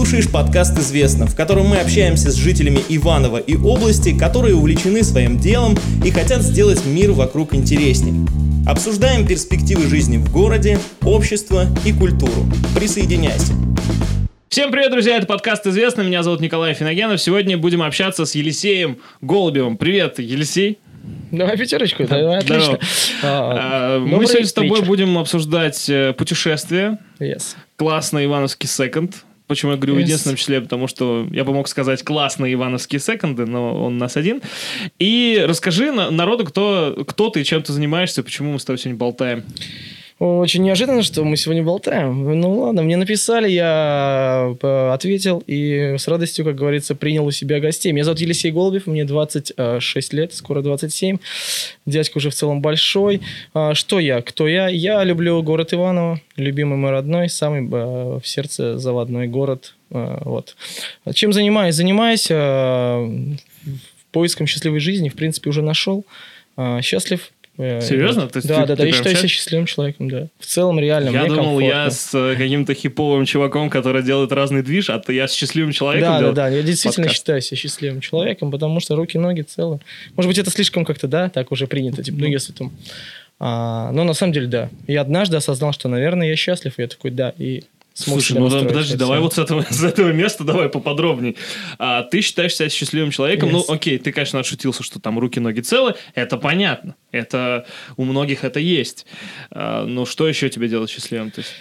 слушаешь подкаст «Известно», в котором мы общаемся с жителями Иванова и области, которые увлечены своим делом и хотят сделать мир вокруг интереснее. Обсуждаем перспективы жизни в городе, общество и культуру. Присоединяйся. Всем привет, друзья, это подкаст «Известно», меня зовут Николай Финогенов. Сегодня будем общаться с Елисеем Голубевым. Привет, Елисей. Давай пятерочку, давай, отлично. А, мы сегодня с тобой будем обсуждать э, путешествия. Yes. Классный Ивановский секонд. Почему я говорю в единственном числе? Потому что я бы мог сказать классные ивановские секонды, но он у нас один. И расскажи народу, кто, кто ты, чем ты занимаешься, почему мы с тобой сегодня болтаем. Очень неожиданно, что мы сегодня болтаем. Ну ладно, мне написали, я э, ответил и с радостью, как говорится, принял у себя гостей. Меня зовут Елисей Голубев, мне 26 лет, скоро 27. Дядька уже в целом большой. А, что я? Кто я? Я люблю город Иваново, любимый мой родной, самый э, в сердце заводной город. Э, вот. Чем занимаюсь? Занимаюсь поиском счастливой жизни, в принципе, уже нашел. Счастлив, Э, Серьезно? То есть да, ты, да, да, я считаю себя счастливым человеком, да. В целом, реально, Я думал, комфортно. я с э, каким-то хиповым чуваком, который делает разный движ, а ты я с счастливым человеком Да, да, да, я действительно подкаст. считаю себя счастливым человеком, потому что руки, ноги целы. Может быть, это слишком как-то, да, так уже принято, типа, ну, ну если там... А, но на самом деле, да. Я однажды осознал, что, наверное, я счастлив, и я такой, да, и Слушай, ну да, подожди, давай вот с этого, с этого места давай поподробнее. А, ты считаешь себя счастливым человеком? Ну, yes. Ну, окей, ты, конечно, отшутился, что там руки-ноги целы. Это понятно. Это у многих это есть. А, но что еще тебе делать счастливым? То есть...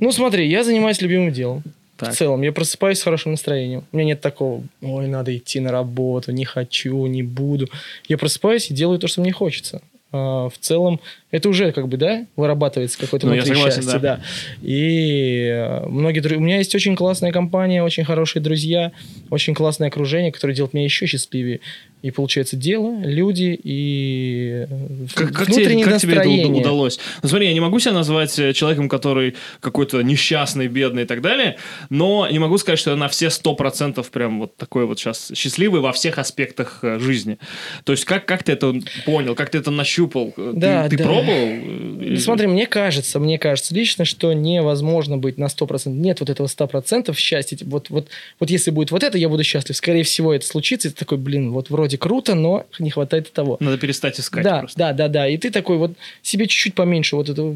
Ну, смотри, я занимаюсь любимым делом. Так. В целом, я просыпаюсь с хорошим настроением. У меня нет такого, ой, надо идти на работу, не хочу, не буду. Я просыпаюсь и делаю то, что мне хочется. А, в целом это уже как бы, да, вырабатывается какое-то ну, внутри согласен, счастье, да. да. И э, многие у меня есть очень классная компания, очень хорошие друзья, очень классное окружение, которое делает меня еще счастливее. И получается дело, люди и э, как, как внутреннее тебе, как настроение. тебе это удалось? Ну, смотри, я не могу себя назвать э, человеком, который какой-то несчастный, бедный и так далее, но не могу сказать, что я на все сто процентов прям вот такой вот сейчас счастливый во всех аспектах жизни. То есть как, как ты это понял, как ты это нащупал? Да, ты, да. ты пробовал? Или... Смотри, мне кажется, мне кажется лично, что невозможно быть на 100%. Нет вот этого 100% счастья. Типа, вот, вот, вот если будет вот это, я буду счастлив. Скорее всего, это случится. И ты такой, блин, вот вроде круто, но не хватает того. Надо перестать искать Да, просто. да, да, да. И ты такой вот себе чуть-чуть поменьше вот этого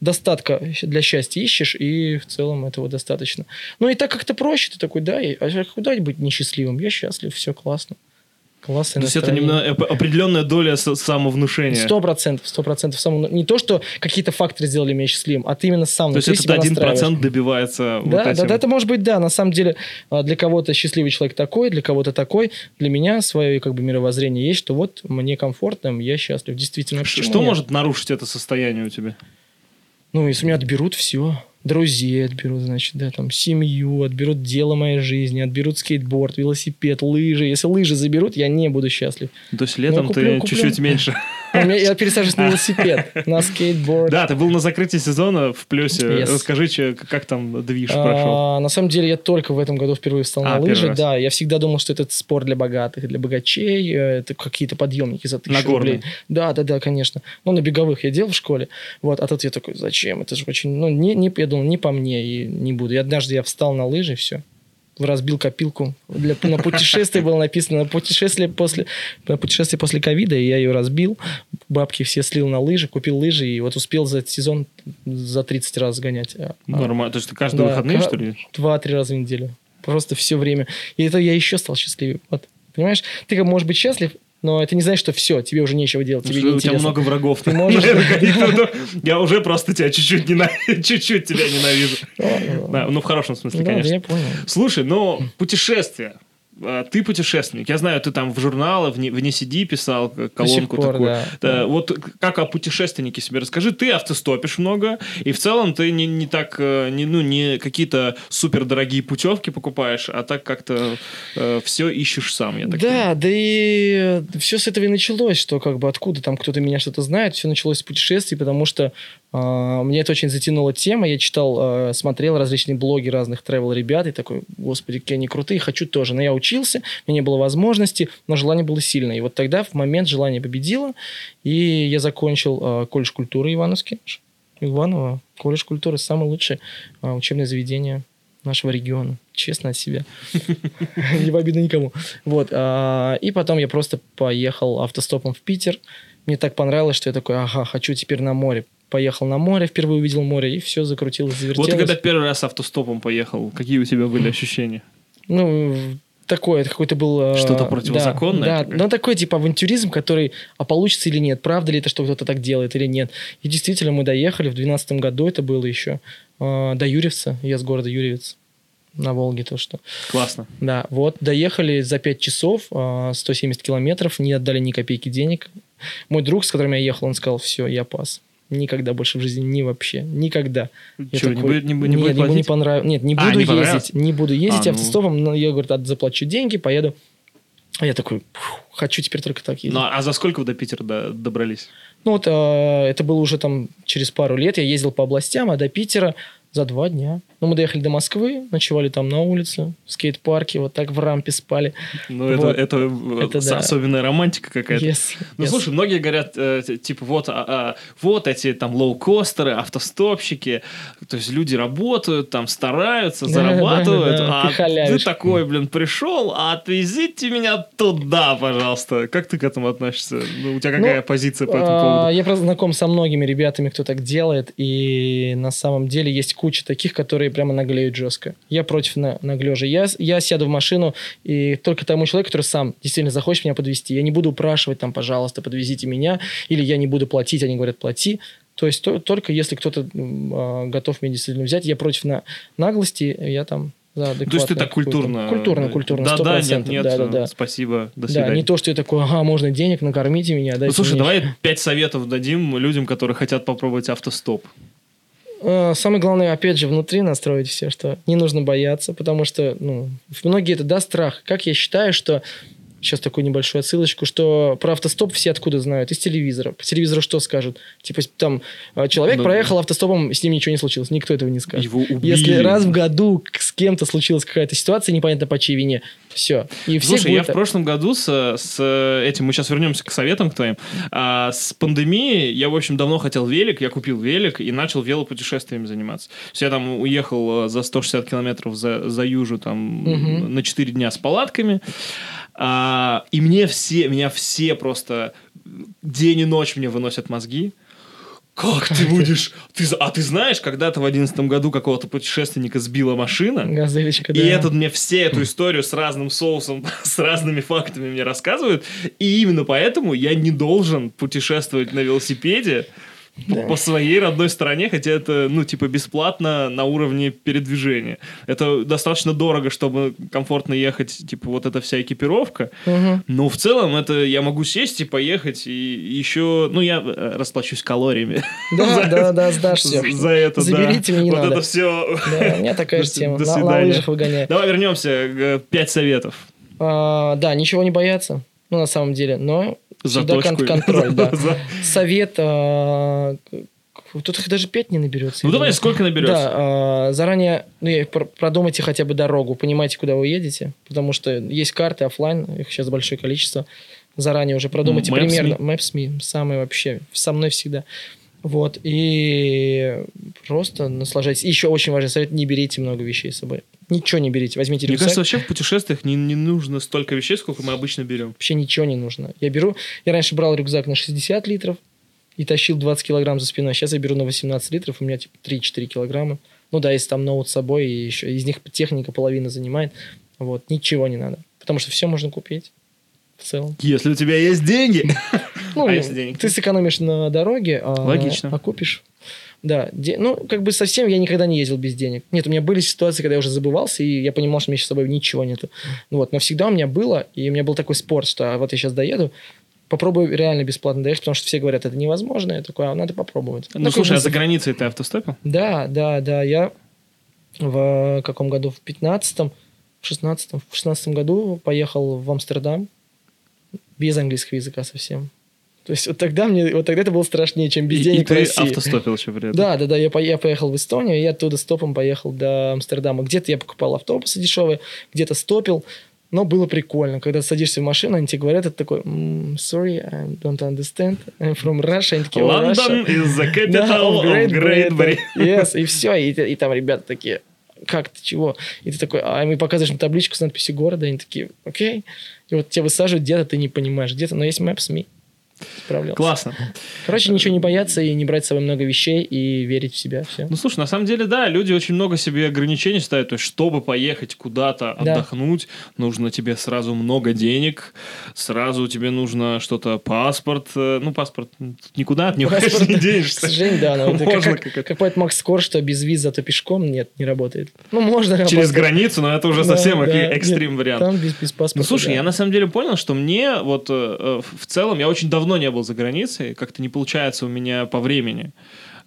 достатка для счастья ищешь, и в целом этого достаточно. Ну и так как-то проще. Ты такой, да, а куда быть несчастливым? Я счастлив, все классно. Классное То есть это немного определенная доля самовнушения. Сто процентов, сто процентов. Не то, что какие-то факторы сделали меня счастливым, а ты именно сам То есть этот один процент добивается да, вот этим. Да, да, это может быть, да. На самом деле а, для кого-то счастливый человек такой, для кого-то такой. Для меня свое как бы мировоззрение есть, что вот мне комфортно, я счастлив. Действительно. Что нет? может нарушить это состояние у тебя? Ну, если меня отберут, все друзей отберут, значит, да, там, семью, отберут дело моей жизни, отберут скейтборд, велосипед, лыжи. Если лыжи заберут, я не буду счастлив. То есть летом куплю, ты куплю. чуть-чуть меньше. Я пересаживаюсь на велосипед, на скейтборд. Да, ты был на закрытии сезона в плюсе. Расскажи, как там движ а, прошел. На самом деле, я только в этом году впервые встал а, на лыжи. Да, я всегда думал, что это спорт для богатых, для богачей. Э, это какие-то подъемники за тысячу рублей. Да, да, да, конечно. Ну, на беговых я делал в школе. Вот, а тут я такой, зачем? Это же очень... Ну, не, не, я думал, не по мне и не буду. И однажды я встал на лыжи, все разбил копилку. Для, на путешествие было написано на путешествие после на путешествие после ковида, и я ее разбил. Бабки все слил на лыжи, купил лыжи, и вот успел за этот сезон за 30 раз гонять. А, Нормально. То есть каждые да, выходные, что ли? Два-три раза в неделю. Просто все время. И это я еще стал счастливее. Вот. Понимаешь? Ты, как можешь быть счастлив, но это не значит, что все, тебе уже нечего делать, тебе У тебя много врагов. Ты можешь... Я уже просто тебя чуть-чуть чуть-чуть тебя ненавижу. Ну, в хорошем смысле, конечно. Слушай, ну, путешествия. А, ты путешественник. Я знаю, ты там в журналы, в, не, в NCD писал колонку пор, такую. Да, да. Вот как о путешественнике себе расскажи. Ты автостопишь много, и в целом ты не, не так, э, не, ну, не какие-то супер дорогие путевки покупаешь, а так как-то э, все ищешь сам, я так Да, понимаю. да и все с этого и началось, что как бы откуда там кто-то меня что-то знает, все началось с путешествий, потому что Uh, мне это очень затянула тема. Я читал, uh, смотрел различные блоги разных travel ребят и такой, господи, какие они крутые, хочу тоже. Но я учился, у меня не было возможности, но желание было сильное. И вот тогда в момент желание победило, и я закончил uh, колледж культуры Ивановский. Иваново, колледж культуры самое лучшее учебное заведение нашего региона. Честно от себя. Не в обиду никому. Вот. А, и потом я просто поехал автостопом в Питер. Мне так понравилось, что я такой, ага, хочу теперь на море. Поехал на море, впервые увидел море, и все закрутилось, завертелось. Вот ты когда первый раз автостопом поехал, какие у тебя были ощущения? Ну, такое, это какой-то был... Э, Что-то противозаконное? Да, да, но такой типа авантюризм, который, а получится или нет, правда ли это, что кто-то так делает или нет. И действительно мы доехали, в 2012 году это было еще, э, до Юрьевца, я с города Юрьевец на Волге то, что... Классно. Да, вот, доехали за 5 часов, 170 э, километров, не отдали ни копейки денег. Мой друг, с которым я ехал, он сказал, все, я пас. Никогда больше в жизни, не вообще, никогда. Что, такой, не будет, не, не нет, ему не понравилось. Нет, не буду а, не ездить, не буду ездить а, ну... автостопом, но я, говорю, заплачу деньги, поеду. А я такой, хочу теперь только так ездить. Ну, а за сколько вы до Питера до, добрались? Ну, вот э, это было уже там через пару лет. Я ездил по областям, а до Питера за два дня. Ну, мы доехали до Москвы, ночевали там на улице, в скейт-парке, вот так в рампе спали. Ну, вот. это, это, это да. особенная романтика какая-то. Yes, ну, yes. слушай, многие говорят, э, типа, вот, а, а, вот эти там лоукостеры, автостопщики, то есть люди работают, там стараются, зарабатывают, да, да, да. а ты, ты такой, блин, пришел, а отвезите меня туда, пожалуйста. Как ты к этому относишься? Ну, у тебя какая ну, позиция по этому поводу? Я просто знаком со многими ребятами, кто так делает, и на самом деле есть куча таких, которые прямо наглеют жестко. Я против на, наглежа. Я, я сяду в машину, и только тому человеку, который сам действительно захочет меня подвести. Я не буду упрашивать там, пожалуйста, подвезите меня, или я не буду платить, они говорят, плати. То есть то, только если кто-то э, готов меня действительно взять, я против на, наглости, я там да, То есть ты так культурно... Культурно, культурно, Да, да, нет, нет, да, да, да. спасибо, до свидания. Да, не то, что я такой, ага, можно денег, накормите меня. Ну, слушай, мне... давай пять советов дадим людям, которые хотят попробовать автостоп. Э, самое главное, опять же, внутри настроить все, что не нужно бояться, потому что, ну, многие это, да, страх. Как я считаю, что сейчас такую небольшую отсылочку, что про автостоп все откуда знают? Из телевизора. По телевизору что скажут? Типа там э, человек Но... Ну, проехал автостопом, с ним ничего не случилось. Никто этого не скажет. Его убили. Если раз в году с кем-то случилась какая-то ситуация, непонятно по чьей вине, все. И Слушай, будет... я в прошлом году с, с этим, мы сейчас вернемся к советам к твоим, а, с пандемией я, в общем, давно хотел велик, я купил велик и начал велопутешествиями заниматься. То есть я там уехал за 160 километров за, за Южу там угу. на 4 дня с палатками. А, и мне все, меня все просто день и ночь мне выносят мозги. Как ты будешь? Ты, а ты знаешь, когда-то в одиннадцатом году какого-то путешественника сбила машина. Газелечка, да. И этот мне все эту историю с разным соусом, с разными фактами мне рассказывают. И именно поэтому я не должен путешествовать на велосипеде да. по своей родной стране, хотя это, ну, типа, бесплатно на уровне передвижения. Это достаточно дорого, чтобы комфортно ехать, типа, вот эта вся экипировка. Угу. Но в целом это я могу сесть и поехать, и еще, ну, я э, расплачусь калориями. Да, да, да, сдашь все. За это, Заберите, мне не надо. Вот это все. Да, у меня такая же тема. На лыжах выгоняю. Давай вернемся. Пять советов. А, да, ничего не бояться. Ну, на самом деле, но Заточку. Контроль, да. Совет, а, Тут их даже 5 не наберется. Ну, давай, сколько наберется? Да, а, заранее ну, продумайте хотя бы дорогу, понимаете, куда вы едете, потому что есть карты офлайн, их сейчас большое количество. Заранее уже продумайте Maps примерно. Me. Maps.me, самый вообще, со мной всегда. Вот, и просто наслаждайтесь. И еще очень важный совет, не берите много вещей с собой. Ничего не берите, возьмите рюкзак. Мне кажется, вообще в путешествиях не, не нужно столько вещей, сколько мы обычно берем. Вообще ничего не нужно. Я беру, я раньше брал рюкзак на 60 литров и тащил 20 килограмм за спиной. Сейчас я беру на 18 литров, у меня типа 3-4 килограмма. Ну да, если там ноут с собой, и еще из них техника половина занимает. Вот, ничего не надо. Потому что все можно купить в целом. Если у тебя есть деньги. Ну, а если денег? ты сэкономишь на дороге, а, Логично. а купишь. Да, де... ну, как бы совсем я никогда не ездил без денег. Нет, у меня были ситуации, когда я уже забывался, и я понимал, что у меня сейчас с собой ничего нету. Вот, но всегда у меня было, и у меня был такой спорт, что а вот я сейчас доеду, попробую реально бесплатно доехать, потому что все говорят, это невозможно. Я такой, а надо попробовать. Ну, так слушай, а за границей ты автостопил? Да, да, да. Я в каком году? В 15-м, в 16-м, в 16 году поехал в Амстердам без английского языка совсем. То есть вот тогда мне, вот тогда это было страшнее, чем без и, денег и ты в России. автостопил еще при этом. Да, да, да, я, я поехал в Эстонию, и оттуда стопом поехал до Амстердама. Где-то я покупал автобусы дешевые, где-то стопил, но было прикольно. Когда садишься в машину, они тебе говорят, это такой, mm, sorry, I don't understand, I'm from Russia. Они такие, London is the capital of Great Britain. Yes, и все, и, и там ребята такие, как ты, чего? И ты такой, а мы показываешь им табличку с надписью города, и они такие, окей. И вот тебя высаживают где-то, ты не понимаешь, где-то, но есть Maps.me справлялся. Классно. Короче, ничего не бояться и не брать с собой много вещей и верить в себя. Все. Ну, слушай, на самом деле, да, люди очень много себе ограничений ставят. То есть, чтобы поехать куда-то да. отдохнуть, нужно тебе сразу много денег, сразу тебе нужно что-то, паспорт. Э, ну, паспорт никуда от него, паспорт, не денешься. К сожалению, да. Но можно как, как, как поет Макс Кор, что без виз зато пешком, нет, не работает. Ну, можно Через работать. границу, но это уже да, совсем да, экстрим нет, вариант. Там без, без паспорта, Ну, слушай, да. я на самом деле понял, что мне вот э, в целом, я очень давно не был за границей, как-то не получается у меня по времени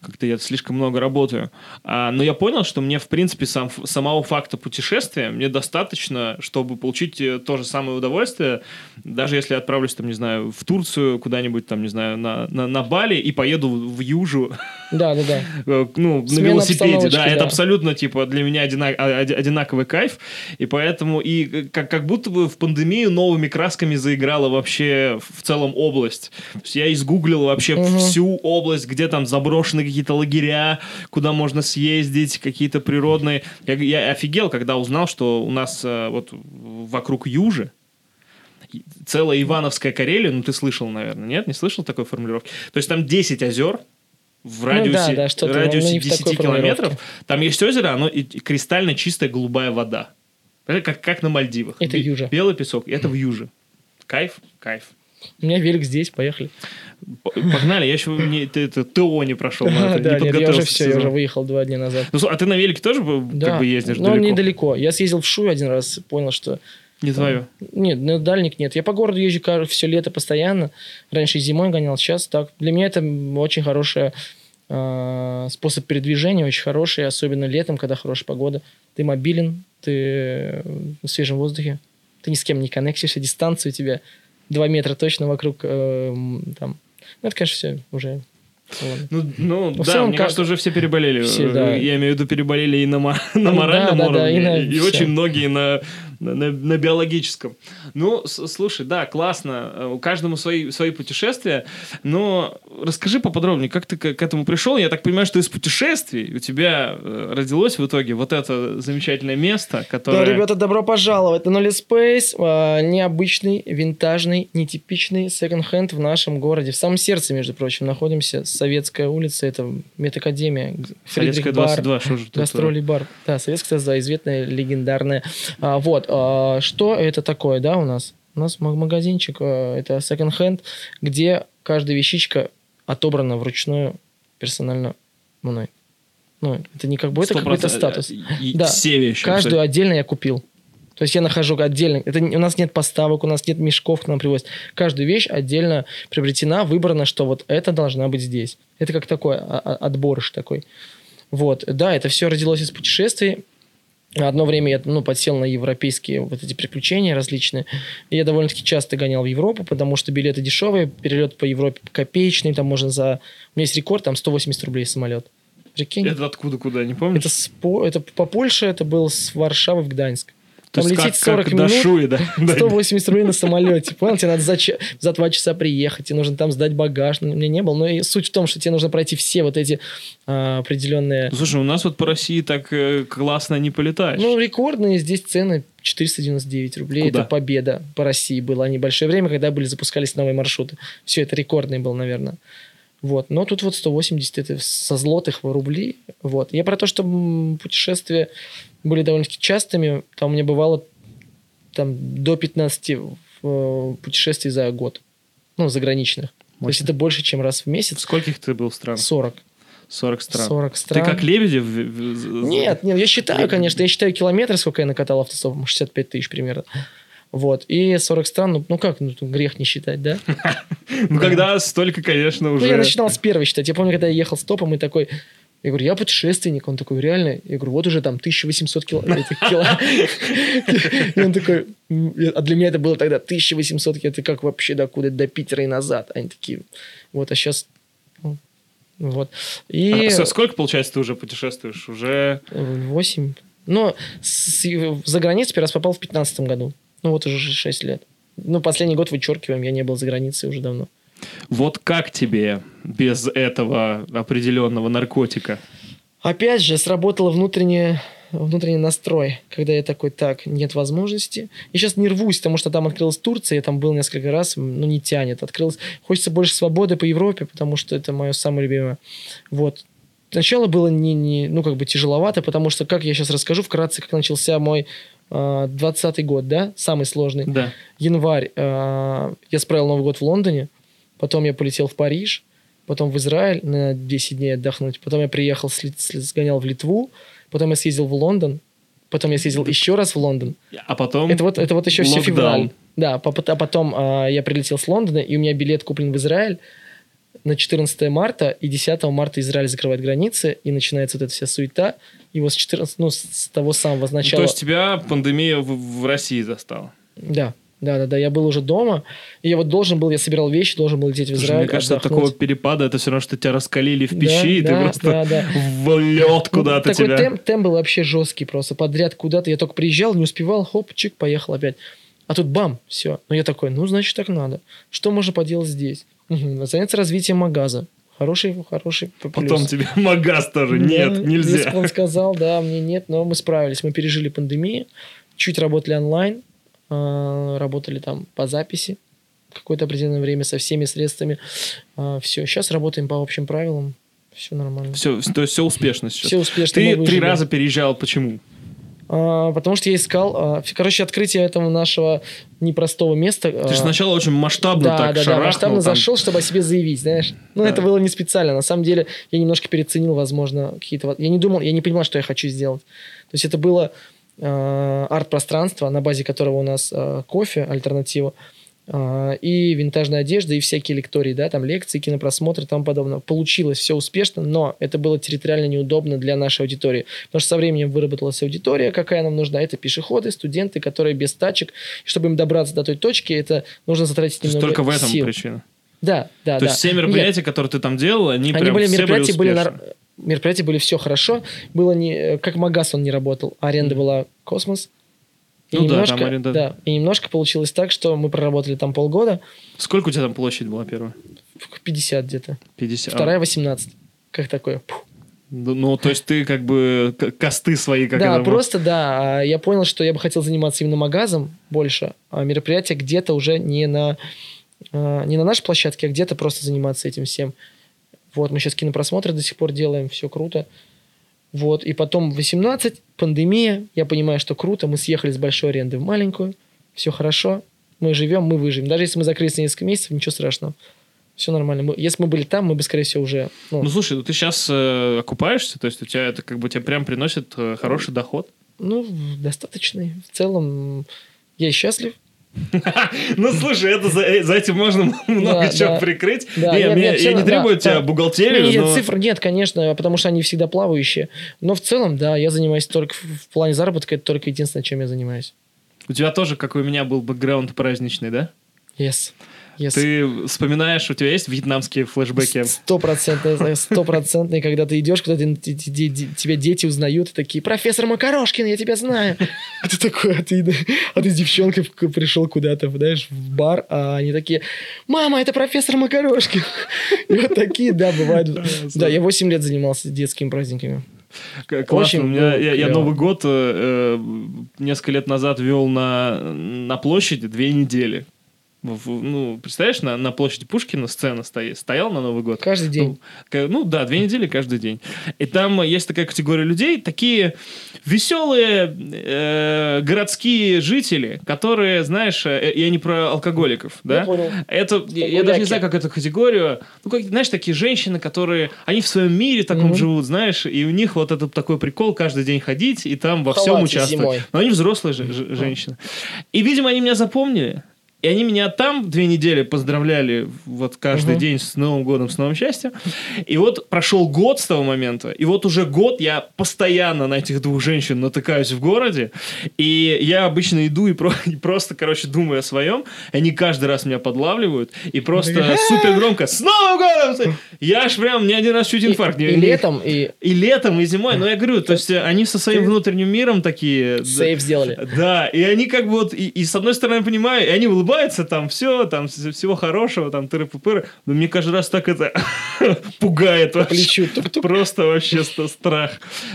как-то я слишком много работаю. А, но я понял, что мне, в принципе, сам, самого факта путешествия мне достаточно, чтобы получить э, то же самое удовольствие, даже если я отправлюсь, там, не знаю, в Турцию, куда-нибудь, там, не знаю, на, на, на Бали и поеду в Южу. Да, да, да. Э, ну, Смена на велосипеде. Да, да, это абсолютно, типа, для меня одинак, а, одинаковый кайф. И поэтому, и э, как, как будто бы в пандемию новыми красками заиграла вообще в целом область. То есть я изгуглил вообще угу. всю область, где там заброшены какие-то лагеря, куда можно съездить, какие-то природные. Я, я офигел, когда узнал, что у нас э, вот вокруг Южи целая Ивановская Карелия, ну ты слышал, наверное, нет? Не слышал такой формулировки? То есть там 10 озер, в радиусе, ну, да, да, радиусе 10 километров. Там есть озеро, оно и кристально чистая голубая вода. Это как, как на Мальдивах. Это Южа. Белый песок. Это в Юже. Кайф, кайф. У меня велик здесь, поехали. Погнали, я еще не, ты, это, ТО не прошел. Да, да, нет, я уже все, я уже выехал два дня назад. Ну, а ты на велике тоже да. как бы ездишь Но далеко? недалеко. Я съездил в Шу один раз, понял, что... Не твое? Нет, на дальник нет. Я по городу езжу все лето постоянно. Раньше зимой гонял, сейчас так. Для меня это очень хорошая э, способ передвижения, очень хороший, особенно летом, когда хорошая погода. Ты мобилен, ты в свежем воздухе, ты ни с кем не коннектишься, дистанция у тебя 2 метра точно вокруг э, там. Ну, это, конечно, все уже ну, ну да, целом, мне как... кажется, уже все переболели. Все, да. Я имею в виду, переболели и на, на моральном да, уровне, да, да, и, на... и очень многие на на, на биологическом. Ну, слушай, да, классно. Э, у каждому свои, свои путешествия. Но расскажи поподробнее, как ты к, к этому пришел? Я так понимаю, что из путешествий у тебя э, родилось в итоге вот это замечательное место, которое... Да, ребята, добро пожаловать на Nolly Space. А, необычный, винтажный, нетипичный секонд-хенд в нашем городе. В самом сердце, между прочим, находимся. Советская улица, это медакадемия. Советская 22, что же Гастроли бар. Да, Советская 22, известная, легендарная. А, вот, а, что это такое, да, у нас? У нас магазинчик, а, это hand, где каждая вещичка отобрана вручную персонально мной. Ну, это не как бы, это какой-то статус. И да, все вещи. Каждую отдельно я купил. То есть я нахожу отдельно. Это у нас нет поставок, у нас нет мешков к нам привозят. Каждую вещь отдельно приобретена, выбрано, что вот это должна быть здесь. Это как такой отборыш такой. Вот, да, это все родилось из путешествий. Одно время я ну, подсел на европейские вот эти приключения различные. И я довольно-таки часто гонял в Европу, потому что билеты дешевые, перелет по Европе копеечный, там можно за... У меня есть рекорд, там 180 рублей самолет. Прикинь? Это откуда, куда, не помнишь? Это, спо... это по Польше, это был с Варшавы в Гданьск. То Там лететь как, 40 как минут, Шуи, да? 180 рублей на самолете. Понял, тебе надо за, за 2 часа приехать, тебе нужно там сдать багаж. Ну, меня не было. Но и суть в том, что тебе нужно пройти все вот эти а, определенные... Слушай, у нас вот по России так э, классно не полетаешь. Ну, рекордные здесь цены 499 рублей. Куда? Это победа по России была небольшое время, когда были запускались новые маршруты. Все, это рекордный был, наверное. Вот. Но тут вот 180 это со злотых в рубли. Вот. Я про то, что путешествия были довольно-таки частыми. Там у меня бывало там, до 15 э, путешествий за год. Ну, заграничных. Мощно. То есть это больше, чем раз в месяц. Скольких ты был стран? 40. 40 стран. 40 стран. Ты как Лебедев? Нет, нет, я считаю, конечно, я считаю километры, сколько я накатал автостопом, 65 тысяч примерно. Вот. И 40 стран, ну, ну как, ну, грех не считать, да? Ну, когда столько, конечно, уже... Ну, я начинал с первой считать. Я помню, когда я ехал с топом и такой, я говорю, я путешественник. Он такой, реально? Я говорю, вот уже там 1800 километров. И он такой, а для меня это было тогда 1800 километров. Это как вообще до куда до Питера и назад. Они такие, вот, а сейчас... Ну, вот. И... А сколько, получается, ты уже путешествуешь? Уже... Восемь. Но за границу первый раз попал в 15 году. Ну, вот уже 6 лет. Ну, последний год вычеркиваем, я не был за границей уже давно. Вот как тебе без этого определенного наркотика? Опять же, сработала внутренняя внутренний настрой, когда я такой, так, нет возможности. Я сейчас не рвусь, потому что там открылась Турция, я там был несколько раз, ну, не тянет. Открылась, хочется больше свободы по Европе, потому что это мое самое любимое. Вот. Сначала было не, не, ну, как бы тяжеловато, потому что, как я сейчас расскажу вкратце, как начался мой э, 20 год, да, самый сложный. Да. Январь. Э, я справил Новый год в Лондоне, потом я полетел в Париж, потом в Израиль на 10 дней отдохнуть, потом я приехал, сгонял в Литву, потом я съездил в Лондон, потом я съездил еще раз в Лондон. А потом Это вот, это вот еще все февраль. Да, а потом э, я прилетел с Лондона, и у меня билет куплен в Израиль на 14 марта, и 10 марта Израиль закрывает границы, и начинается вот эта вся суета. И вот с 14, ну, с того самого начала... Ну, то есть тебя пандемия в, в России застала? Да. Да, да, да, я был уже дома, и я вот должен был, я собирал вещи, должен был лететь в Израиль. Мне кажется, от такого перепада это все равно, что тебя раскалили в пищи, да, и да, ты просто да, да. в лед куда-то ну, тебя. Такой темп, темп был вообще жесткий просто, подряд куда-то. Я только приезжал, не успевал, хоп, чик, поехал опять. А тут бам, все. Ну я такой, ну значит так надо. Что можно поделать здесь? Угу. Заняться развитием магаза. Хороший, хороший плюс. Потом тебе магаз тоже. Да, нет, нельзя. Он сказал, да, мне нет, но мы справились. Мы пережили пандемию, чуть работали онлайн, работали там по записи какое-то определенное время со всеми средствами. А, все, сейчас работаем по общим правилам. Все нормально. Все, то есть все успешно сейчас. Все успешно. Ты три раза переезжал. Почему? А, потому что я искал... А, короче, открытие этого нашего непростого места... Ты же сначала очень масштабно да, так да, да, масштабно там. зашел, чтобы о себе заявить, знаешь. Ну, да. это было не специально. На самом деле, я немножко переоценил, возможно, какие-то... Я не думал, я не понимал, что я хочу сделать. То есть это было арт-пространство, на базе которого у нас э, кофе, альтернатива, э, и винтажная одежда, и всякие лектории, да, там лекции, кинопросмотры и тому подобное. Получилось все успешно, но это было территориально неудобно для нашей аудитории. Потому что со временем выработалась аудитория, какая нам нужна. Это пешеходы, студенты, которые без тачек. И чтобы им добраться до той точки, это нужно затратить немного Только в этом сил. причина? Да, да, То да. есть все мероприятия, Нет. которые ты там делал, они, они прям были мероприятия были, были на мероприятия были все хорошо. Было не как Магаз он не работал, а аренда была Космос. И ну немножко, да, там аренда. Да, и немножко получилось так, что мы проработали там полгода. Сколько у тебя там площадь была первая? 50 где-то. 50. Вторая 18. Как такое? Пух. Ну, то есть ты как бы косты свои как Да, просто да. Я понял, что я бы хотел заниматься именно магазом больше, а мероприятие где-то уже не на, а, не на нашей площадке, а где-то просто заниматься этим всем. Вот, мы сейчас кинопросмотры до сих пор делаем, все круто. Вот, и потом 18, пандемия, я понимаю, что круто, мы съехали с большой аренды в маленькую, все хорошо, мы живем, мы выживем. Даже если мы закрылись на несколько месяцев, ничего страшного. Все нормально. Мы, если мы были там, мы бы, скорее всего, уже... Ну, ну слушай, ну ты сейчас э, окупаешься, то есть у тебя это как бы тебе прям приносит э, хороший доход? Ну, достаточный. В целом, я счастлив. Ну, слушай, это за, э, за этим можно много чего прикрыть. я не требую тебя бухгалтерию. Нет, цифр нет, конечно, потому что они всегда плавающие. Но в целом, да, я занимаюсь только в плане заработка, это только единственное, чем я занимаюсь. У тебя тоже, как у меня, был бэкграунд праздничный, да? Yes. Yes. Ты вспоминаешь, у тебя есть вьетнамские флешбеки? Стопроцентно, стопроцентно. Когда ты идешь, куда тебя дети узнают, такие, профессор Макарошкин, я тебя знаю. А ты такой, а ты, а ты с девчонкой пришел куда-то, знаешь, в бар, а они такие, мама, это профессор Макарошкин. И вот такие, да, бывают. Да, я 8 лет занимался детскими праздниками. Классно. Очень у меня, я, я Новый год э, несколько лет назад вел на, на площади две недели в, ну, представляешь, на, на площади Пушкина сцена стоит, стоял на Новый год. Каждый день. Ну, ну да, две недели каждый день. И там есть такая категория людей, такие веселые э, городские жители, которые, знаешь, э, я не про алкоголиков, да? Я понял. Это, я, я даже не знаю, как эту категорию. Ну, как, знаешь, такие женщины, которые, они в своем мире таком угу. живут, знаешь, и у них вот этот такой прикол каждый день ходить и там во всем участвовать. Зимой. Но они взрослые же, ж, женщины. И, видимо, они меня запомнили. И они меня там две недели поздравляли вот каждый угу. день с Новым годом, с новым счастьем. И вот прошел год с того момента, и вот уже год я постоянно на этих двух женщин натыкаюсь в городе, и я обычно иду и, про, и просто, короче, думаю о своем, они каждый раз меня подлавливают, и просто супер громко «С Новым годом!» Я аж прям, мне один раз чуть инфаркт. И, и летом, и... И летом, и зимой. Но я говорю, то есть они со своим внутренним миром такие... Сейф сделали. Да, и они как бы вот, и, и с одной стороны понимаю, и они улыбаются, улыбается, там все, там всего хорошего, там тыры-пупыры. Но мне каждый раз так это пугает вообще. Просто вообще страх.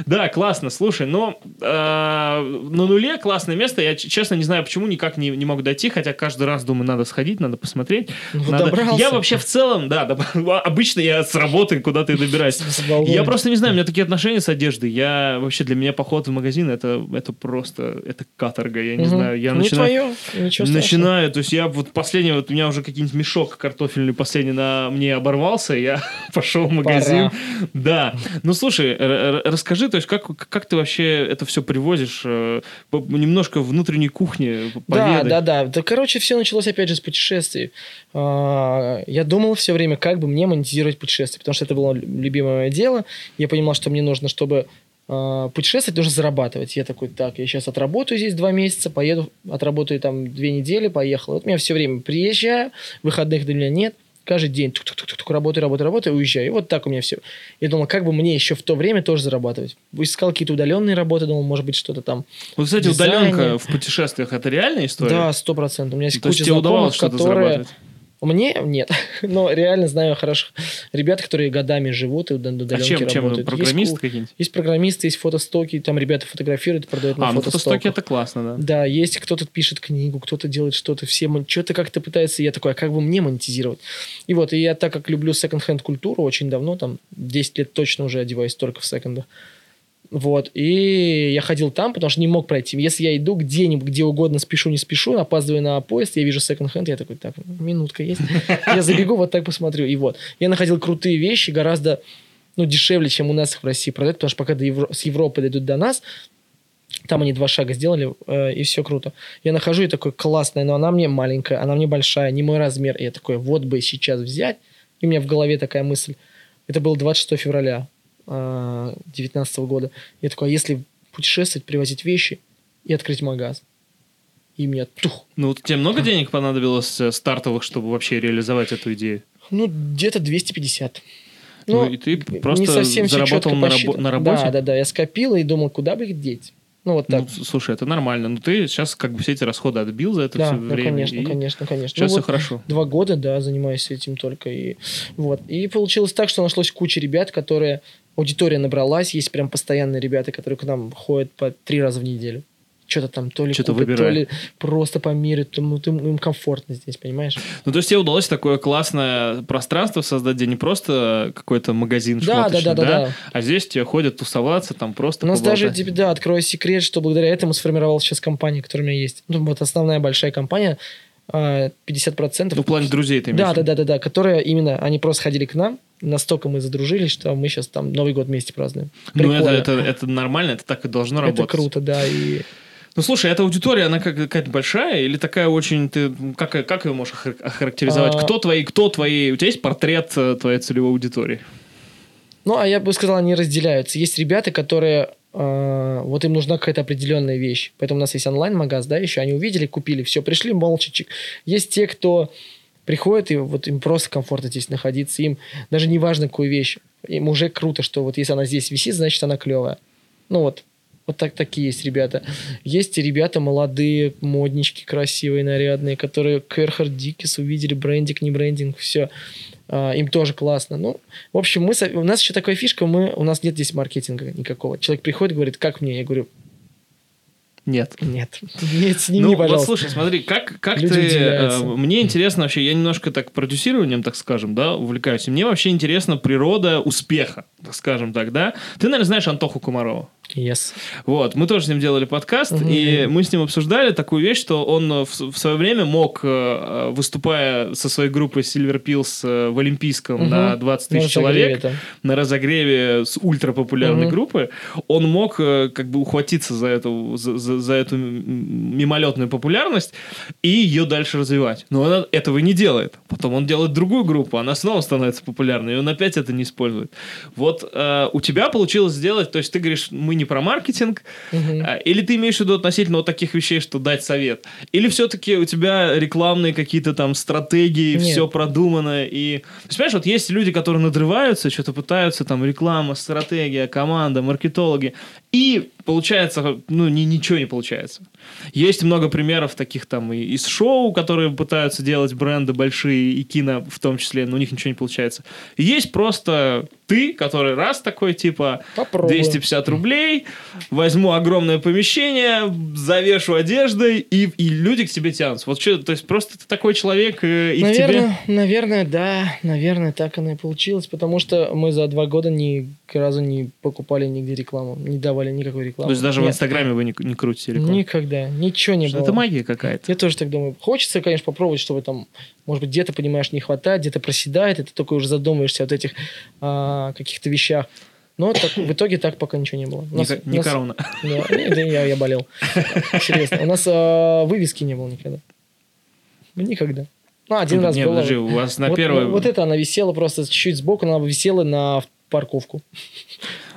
Да, классно, слушай, но э, на нуле классное место. Я, честно, не знаю, почему никак не, не могу дойти, хотя каждый раз думаю, надо сходить, надо посмотреть. Ну, надо... Я вообще в целом, да, обычно я с работы куда-то и добираюсь. Я просто не знаю, у меня такие отношения с одеждой. Я вообще для меня поход в магазин это, это просто это каторга. Я не знаю. Я не начинаю, твое, ничего начинаю, то есть я вот последний, вот у меня уже какие-нибудь мешок картофельный последний на мне оборвался, я пошел в магазин. Пора. Да. Ну слушай, расскажи, то есть как, как ты вообще это все привозишь? Э, немножко внутренней кухни поведай. Да, да, да. Да, короче, все началось опять же с путешествий. А, я думал все время, как бы мне монетизировать путешествия, потому что это было любимое дело. Я понимал, что мне нужно, чтобы путешествовать нужно зарабатывать. Я такой, так, я сейчас отработаю здесь два месяца, поеду, отработаю там две недели, поехал. Вот у меня все время приезжаю, выходных для меня нет, каждый день тук -тук -тук -тук, работаю, работаю, работаю, уезжаю. И вот так у меня все. Я думал, как бы мне еще в то время тоже зарабатывать. Искал какие-то удаленные работы, думал, может быть, что-то там. Вот, кстати, удаленка в путешествиях это реальная история? Да, сто процентов. У меня есть То куча знакомых, которые... Мне нет. Но реально знаю хороших ребят, которые годами живут и удаленки а чем, чем? работают. Программисты есть, какие-нибудь? Есть программисты, есть фотостоки, там ребята фотографируют, продают на а, ну фотостоки это классно, да. Да, есть кто-то пишет книгу, кто-то делает что-то, все что-то как-то пытается, я такой, а как бы мне монетизировать? И вот, и я так как люблю секонд-хенд культуру очень давно, там 10 лет точно уже одеваюсь только в секондах, вот, и я ходил там, потому что не мог пройти. Если я иду где-нибудь, где угодно, спешу, не спешу, опаздываю на поезд, я вижу секонд-хенд, я такой, так, минутка есть. Я забегу, вот так посмотрю. И вот. Я находил крутые вещи, гораздо ну, дешевле, чем у нас их в России продают, потому что пока до Евро... с Европы дойдут до нас, там они два шага сделали, э, и все круто. Я нахожу и такой, классная, но она мне маленькая, она мне большая, не мой размер. И я такой, вот бы сейчас взять. И у меня в голове такая мысль. Это было 26 февраля. 2019 года. Я такой, а если путешествовать, привозить вещи и открыть магаз? И меня тух. Ну, вот тебе много денег понадобилось э, стартовых, чтобы вообще реализовать эту идею? Ну, где-то 250. Ну, ну и ты просто не совсем заработал на, рабо- на работе? Да, да, да. Я скопил и думал, куда бы их деть. Ну, вот так. Ну, слушай, это нормально. Ну, ты сейчас как бы все эти расходы отбил за это да, все да, время. конечно, конечно, конечно. Сейчас ну, все вот хорошо. Два года, да, занимаюсь этим только. И, вот. и получилось так, что нашлось куча ребят, которые... Аудитория набралась, есть прям постоянные ребята, которые к нам ходят по три раза в неделю что-то там то ли что-то купят, то ли просто померят, то, то им комфортно здесь, понимаешь? Ну, то есть тебе удалось такое классное пространство создать, где не просто какой-то магазин да, да, да, да, да, а здесь тебе ходят тусоваться, там просто У нас поболтать. даже, да, открою секрет, что благодаря этому сформировалась сейчас компания, которая у меня есть. Ну, вот основная большая компания, 50%. Ну, в плане друзей ты да, да, да, да, да, которые именно, они просто ходили к нам, настолько мы задружились, что мы сейчас там Новый год вместе празднуем. Прикольно. Ну, это, это, это нормально, это так и должно работать. Это круто, да, и... Ну, слушай, эта аудитория, она как, какая-то большая или такая очень... Ты, как, как ее можешь охарактеризовать? А... Кто твои, кто твои... У тебя есть портрет э, твоей целевой аудитории? Ну, а я бы сказал, они разделяются. Есть ребята, которые... Э, вот им нужна какая-то определенная вещь. Поэтому у нас есть онлайн-магаз, да, еще. Они увидели, купили, все, пришли молча. Есть те, кто приходит, и вот им просто комфортно здесь находиться. Им даже не важно, какую вещь. Им уже круто, что вот если она здесь висит, значит, она клевая. Ну вот, вот так такие есть ребята. Есть и ребята молодые, моднички, красивые, нарядные, которые Керхард Дикис увидели, брендинг, не брендинг, все. А, им тоже классно. Ну, в общем, мы, у нас еще такая фишка, мы, у нас нет здесь маркетинга никакого. Человек приходит, говорит, как мне? Я говорю, нет. Нет. Нет, с ним ну, пожалуйста. вот слушай, смотри, как, как Люди ты... Э, мне интересно вообще, я немножко так продюсированием, так скажем, да, увлекаюсь. И мне вообще интересна природа успеха, так скажем так, да. Ты, наверное, знаешь Антоху Комарова? Yes. Вот, мы тоже с ним делали подкаст, mm-hmm. и мы с ним обсуждали такую вещь, что он в, в свое время мог, э, выступая со своей группой Silver Pills э, в Олимпийском mm-hmm. на 20 тысяч на человек, там. на разогреве с ультрапопулярной mm-hmm. группы, он мог как бы ухватиться за эту, за, за, за эту мимолетную популярность и ее дальше развивать. Но он этого не делает. Потом он делает другую группу, она снова становится популярной, и он опять это не использует. Вот э, у тебя получилось сделать, то есть ты говоришь, мы не про маркетинг, угу. э, или ты имеешь в виду относительно вот таких вещей, что дать совет, или все-таки у тебя рекламные какие-то там стратегии, Нет. все продумано, и... То есть, понимаешь, вот есть люди, которые надрываются, что-то пытаются, там, реклама, стратегия, команда, маркетологи, и получается, ну, ни, ничего не получается. Есть много примеров таких там и из шоу, которые пытаются делать бренды большие, и кино в том числе, но у них ничего не получается. Есть просто ты, который раз такой, типа, Попробуем. 250 рублей, возьму огромное помещение, завешу одеждой, и, и люди к тебе тянутся. Вот что, то есть просто ты такой человек, э, и наверное, тебе... Наверное, да, наверное, так оно и получилось, потому что мы за два года ни разу не покупали нигде рекламу, не давали никакой рекламы. То есть даже Нет. в Инстаграме вы не, не крутите рекламу? Никогда, ничего не что было. Это магия какая-то. Я тоже так думаю. Хочется, конечно, попробовать, чтобы там, может быть, где-то, понимаешь, не хватает, где-то проседает, и ты только уже задумаешься о вот этих а, каких-то вещах. Но так, в итоге так пока ничего не было. У нас, не, не нас, корона. Да, да, я, я болел. Серьезно. У нас а, вывески не было никогда. Никогда. Ну, один раз Нет, было. Подожди, у вас на вот, первой... Вот, вот это она висела просто чуть-чуть сбоку, она висела на парковку.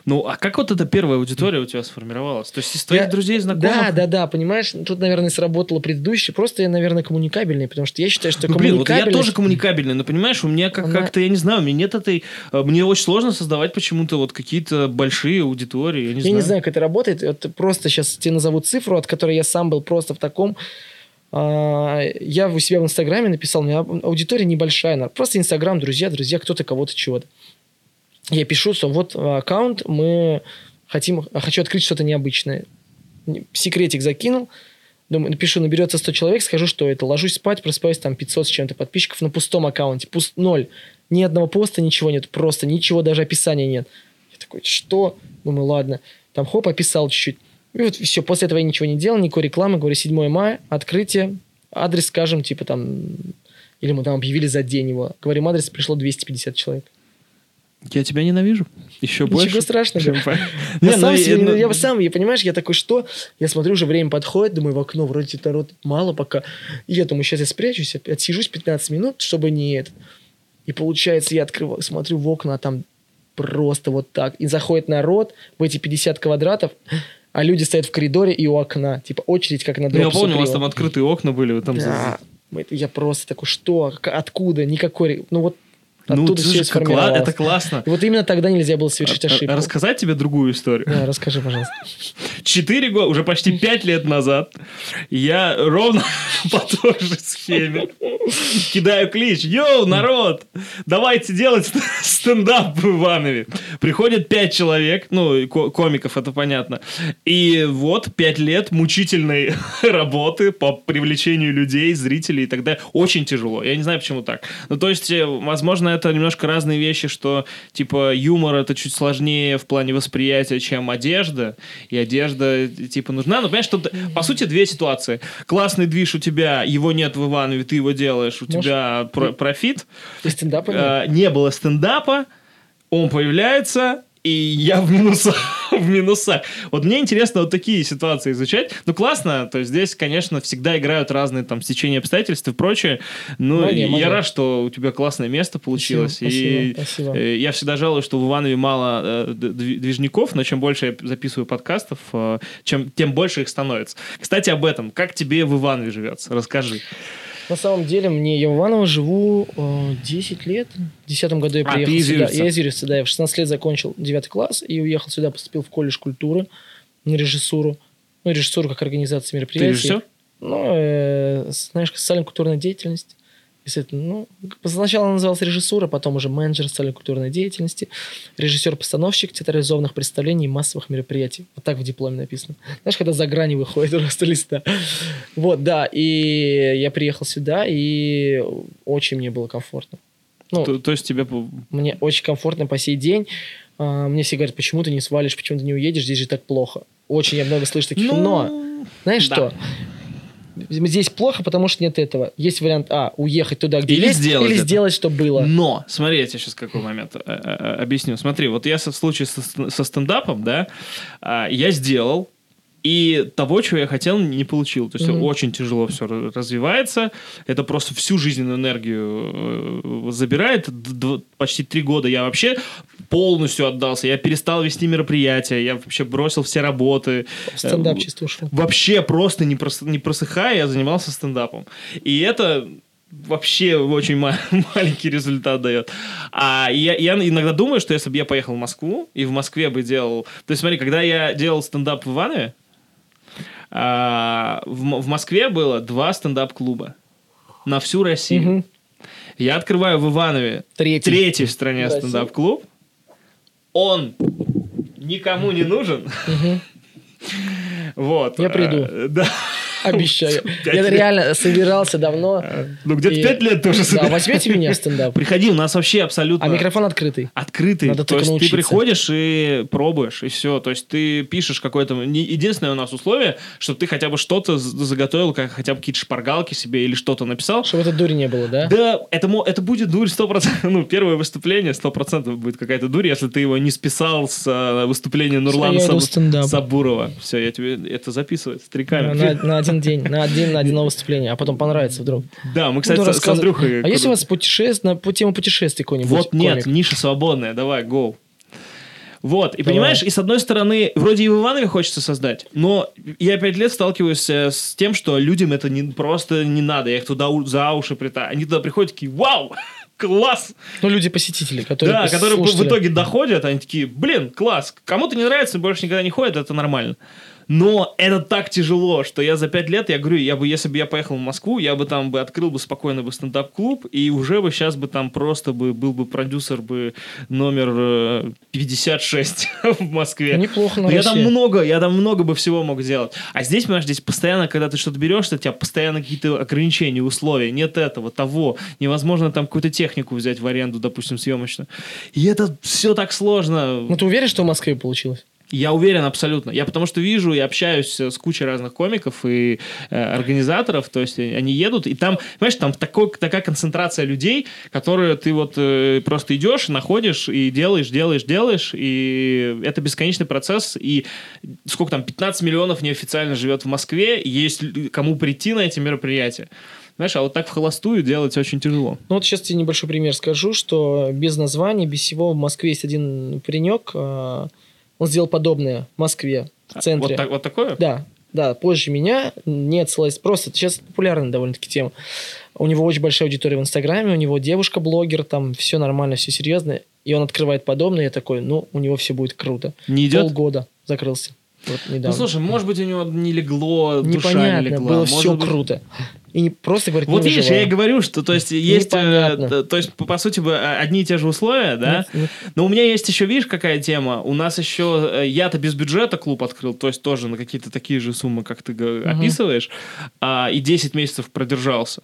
Ну, а как вот эта первая аудитория у тебя сформировалась? То есть из твоих я... друзей, знакомых? Да, да, да, понимаешь, тут, наверное, сработало предыдущее. Просто я, наверное, коммуникабельный, потому что я считаю, что ну, блин, вот я тоже коммуникабельный, но понимаешь, у меня как- Она... как-то, я не знаю, у меня нет этой... Э, мне очень сложно создавать почему-то вот какие-то большие аудитории, я не я знаю. Не знаю, как это работает. Это просто сейчас тебе назову цифру, от которой я сам был просто в таком а, я у себя в Инстаграме написал, у меня аудитория небольшая, просто Инстаграм, друзья, друзья, кто-то кого-то чего-то я пишу, что вот аккаунт, мы хотим, хочу открыть что-то необычное. Секретик закинул, думаю, напишу, наберется 100 человек, скажу, что это. Ложусь спать, просыпаюсь, там 500 с чем-то подписчиков на пустом аккаунте. Пуст, ноль. Ни одного поста, ничего нет. Просто ничего, даже описания нет. Я такой, что? Думаю, ладно. Там хоп, описал чуть-чуть. И вот все, после этого я ничего не делал, никакой рекламы. Говорю, 7 мая, открытие. Адрес, скажем, типа там... Или мы там объявили за день его. Говорим, адрес, пришло 250 человек. Я тебя ненавижу. Еще больше. Ничего страшного. Чем... Я, сам себе, я сам, я понимаешь, я такой, что? Я смотрю, уже время подходит, думаю, в окно, вроде народ мало пока. И я думаю, сейчас я спрячусь, отсижусь 15 минут, чтобы не это. И получается, я открываю, смотрю в окна, а там просто вот так. И заходит народ в эти 50 квадратов, а люди стоят в коридоре и у окна. Типа очередь, как на Ну, я помню, у вас там открытые окна были. Там да. Я просто такой, что? Откуда? Никакой... Ну, вот ну, Оттуда все кла- это классно. И вот именно тогда нельзя было совершить ошибку. Рассказать тебе другую историю? Да, расскажи, пожалуйста. Четыре года, уже почти пять лет назад, я ровно по той же схеме кидаю клич. Йоу, народ, давайте делать стендап в Иванове. Приходит пять человек, ну, комиков, это понятно. И вот пять лет мучительной работы по привлечению людей, зрителей и так далее. Очень тяжело. Я не знаю, почему так. Ну, то есть, э, возможно, это немножко разные вещи, что, типа, юмор это чуть сложнее в плане восприятия, чем одежда, и одежда, типа, нужна. Ну, понимаешь, тут, по сути, две ситуации. Классный движ у тебя, его нет в Иванове, ты его делаешь, у Может, тебя про профит. И стендапа нет? А, не было стендапа, он появляется, и я в минусах, в минусах. Вот мне интересно вот такие ситуации изучать. Ну, классно, то есть здесь, конечно, всегда играют разные там стечения обстоятельств и прочее. Ну, магия, я рад, что у тебя классное место получилось. Спасибо, и спасибо, спасибо. Э, я всегда жалуюсь, что в Иванове мало э, движников, но чем больше я записываю подкастов, э, чем, тем больше их становится. Кстати, об этом. Как тебе в Иванове живется? Расскажи. На самом деле, мне я в Иваново живу э, 10 лет. В 10 году я а, приехал сюда. Я из Юрьевца, да. Я в 16 лет закончил 9 класс и уехал сюда, поступил в колледж культуры на режиссуру. Ну, режиссуру как организация мероприятий. Ты режиссер? Ну, э, знаешь, социально-культурная деятельность. Это, ну, сначала назывался режиссура, потом уже менеджер социальной культурной деятельности, режиссер-постановщик театрализованных представлений и массовых мероприятий. Вот так в дипломе написано. Знаешь, когда за грани выходит просто листа. Вот, да. И я приехал сюда, и очень мне было комфортно. Ну, то, то есть тебе... Мне очень комфортно по сей день. А, мне все говорят, почему ты не свалишь, почему ты не уедешь, здесь же так плохо. Очень я много слышу таких, ну, но... Знаешь да. что? Здесь плохо, потому что нет этого. Есть вариант А, уехать туда, где или есть, сделать или это. сделать, что было. Но, смотри, я тебе сейчас какой момент э, э, э, объясню. Смотри, вот я в случае со, со стендапом, да, а, я сделал, и того, чего я хотел, не получил. То есть mm-hmm. очень тяжело все развивается. Это просто всю жизненную энергию забирает. Почти три года я вообще полностью отдался. Я перестал вести мероприятия, я вообще бросил все работы. Стендап чисто ушел. Вообще просто не, прос, не просыхая, я занимался стендапом. И это вообще очень маленький результат дает. А я, я иногда думаю, что если бы я поехал в Москву и в Москве бы делал... То есть смотри, когда я делал стендап в Иванове, А, в, в Москве было два стендап-клуба на всю Россию. Угу. Я открываю в Иванове третий, третий в стране стендап-клуб. Он никому не нужен. Угу. Вот. Я приду. А, да. Обещаю. Я реально собирался давно. А, ну, где-то пять лет тоже Да, возьмите меня в стендап. Приходи, у нас вообще абсолютно... А микрофон открытый. Открытый. Надо То есть ты приходишь и пробуешь, и все. То есть ты пишешь какое-то... Единственное у нас условие, чтобы ты хотя бы что-то заготовил, как хотя бы какие-то шпаргалки себе или что-то написал. Чтобы это дури не было, да? Да, это, это будет дурь 100%. Ну, первое выступление 100% будет какая-то дурь, если ты его не списал с э, выступления Нурлана Саб... Сабурова. Все, я тебе это записываю с треками. На, на один день, на один, на один выступление, а потом понравится вдруг. Да, мы, кстати, с, с Андрюхой... А если у вас путешествие, на тему путешествий какой-нибудь Вот нет, ниша свободная, давай, go. Вот, и Давай. понимаешь, и с одной стороны, вроде и в Иванове хочется создать, но я пять лет сталкиваюсь э, с тем, что людям это не, просто не надо, я их туда за уши притаю. Они туда приходят такие, вау, класс! Ну, люди-посетители, которые Да, которые в итоге доходят, они такие, блин, класс, кому-то не нравится, больше никогда не ходят, это нормально. Но это так тяжело, что я за пять лет, я говорю, я бы, если бы я поехал в Москву, я бы там бы открыл бы спокойно бы стендап-клуб, и уже бы сейчас бы там просто бы был бы продюсер бы номер 56 э, в Москве. Неплохо на Я там много, я там много бы всего мог сделать. А здесь, понимаешь, здесь постоянно, когда ты что-то берешь, у тебя постоянно какие-то ограничения, условия, нет этого, того, невозможно там какую-то технику взять в аренду, допустим, съемочную. И это все так сложно. Ну, ты уверен, что в Москве получилось? Я уверен абсолютно. Я потому что вижу и общаюсь с кучей разных комиков и э, организаторов, то есть они едут, и там, понимаешь, там такой, такая концентрация людей, которые ты вот э, просто идешь, находишь и делаешь, делаешь, делаешь, и это бесконечный процесс, и сколько там, 15 миллионов неофициально живет в Москве, есть кому прийти на эти мероприятия. Знаешь, а вот так в холостую делать очень тяжело. Ну вот сейчас тебе небольшой пример скажу, что без названий, без всего в Москве есть один паренек, э, он сделал подобное в Москве, в центре. Вот, так, вот такое? Да, да, позже меня, не отсылаясь, просто сейчас популярная довольно-таки тема. У него очень большая аудитория в Инстаграме, у него девушка-блогер, там все нормально, все серьезно, и он открывает подобное, я такой, ну, у него все будет круто. Не идет? Полгода закрылся. Вот недавно. Ну, слушай, может быть, у него не легло, Непонятно, душа не легла. было может все быть... круто. И не просто говорить, Вот видишь, я и говорю, что то есть есть, э, то есть по, по сути э, одни и те же условия, да. Нет, нет. Но у меня есть еще, видишь, какая тема? У нас еще э, я-то без бюджета клуб открыл, то есть тоже на какие-то такие же суммы, как ты угу. описываешь, а, и 10 месяцев продержался.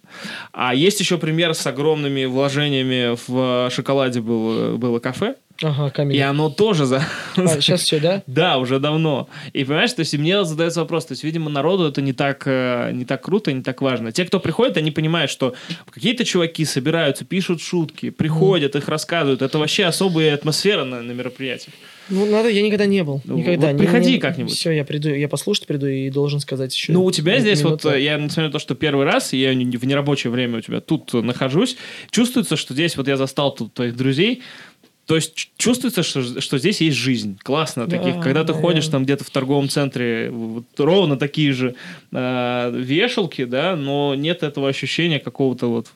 А есть еще пример с огромными вложениями в шоколаде был, было кафе. Ага, камень. И оно тоже за... А, сейчас все, да? Да, уже давно. И понимаешь, то есть мне задается вопрос, то есть, видимо, народу это не так, э, не так круто, не так важно. Те, кто приходит, они понимают, что какие-то чуваки собираются, пишут шутки, приходят, их рассказывают. Это вообще особая атмосфера на, на мероприятиях. Ну, надо, я никогда не был. Ну, никогда. Вот приходи не, как-нибудь. Все, я приду, я послушать приду и должен сказать еще. Ну, у тебя здесь минуту. вот, я несмотря на то, что первый раз, я в нерабочее время у тебя тут нахожусь, чувствуется, что здесь вот я застал тут твоих друзей, то есть чувствуется, что, что здесь есть жизнь. Классно. Да, таких, когда ты ходишь там где-то в торговом центре, вот, ровно такие же э, вешалки, да, но нет этого ощущения какого-то вот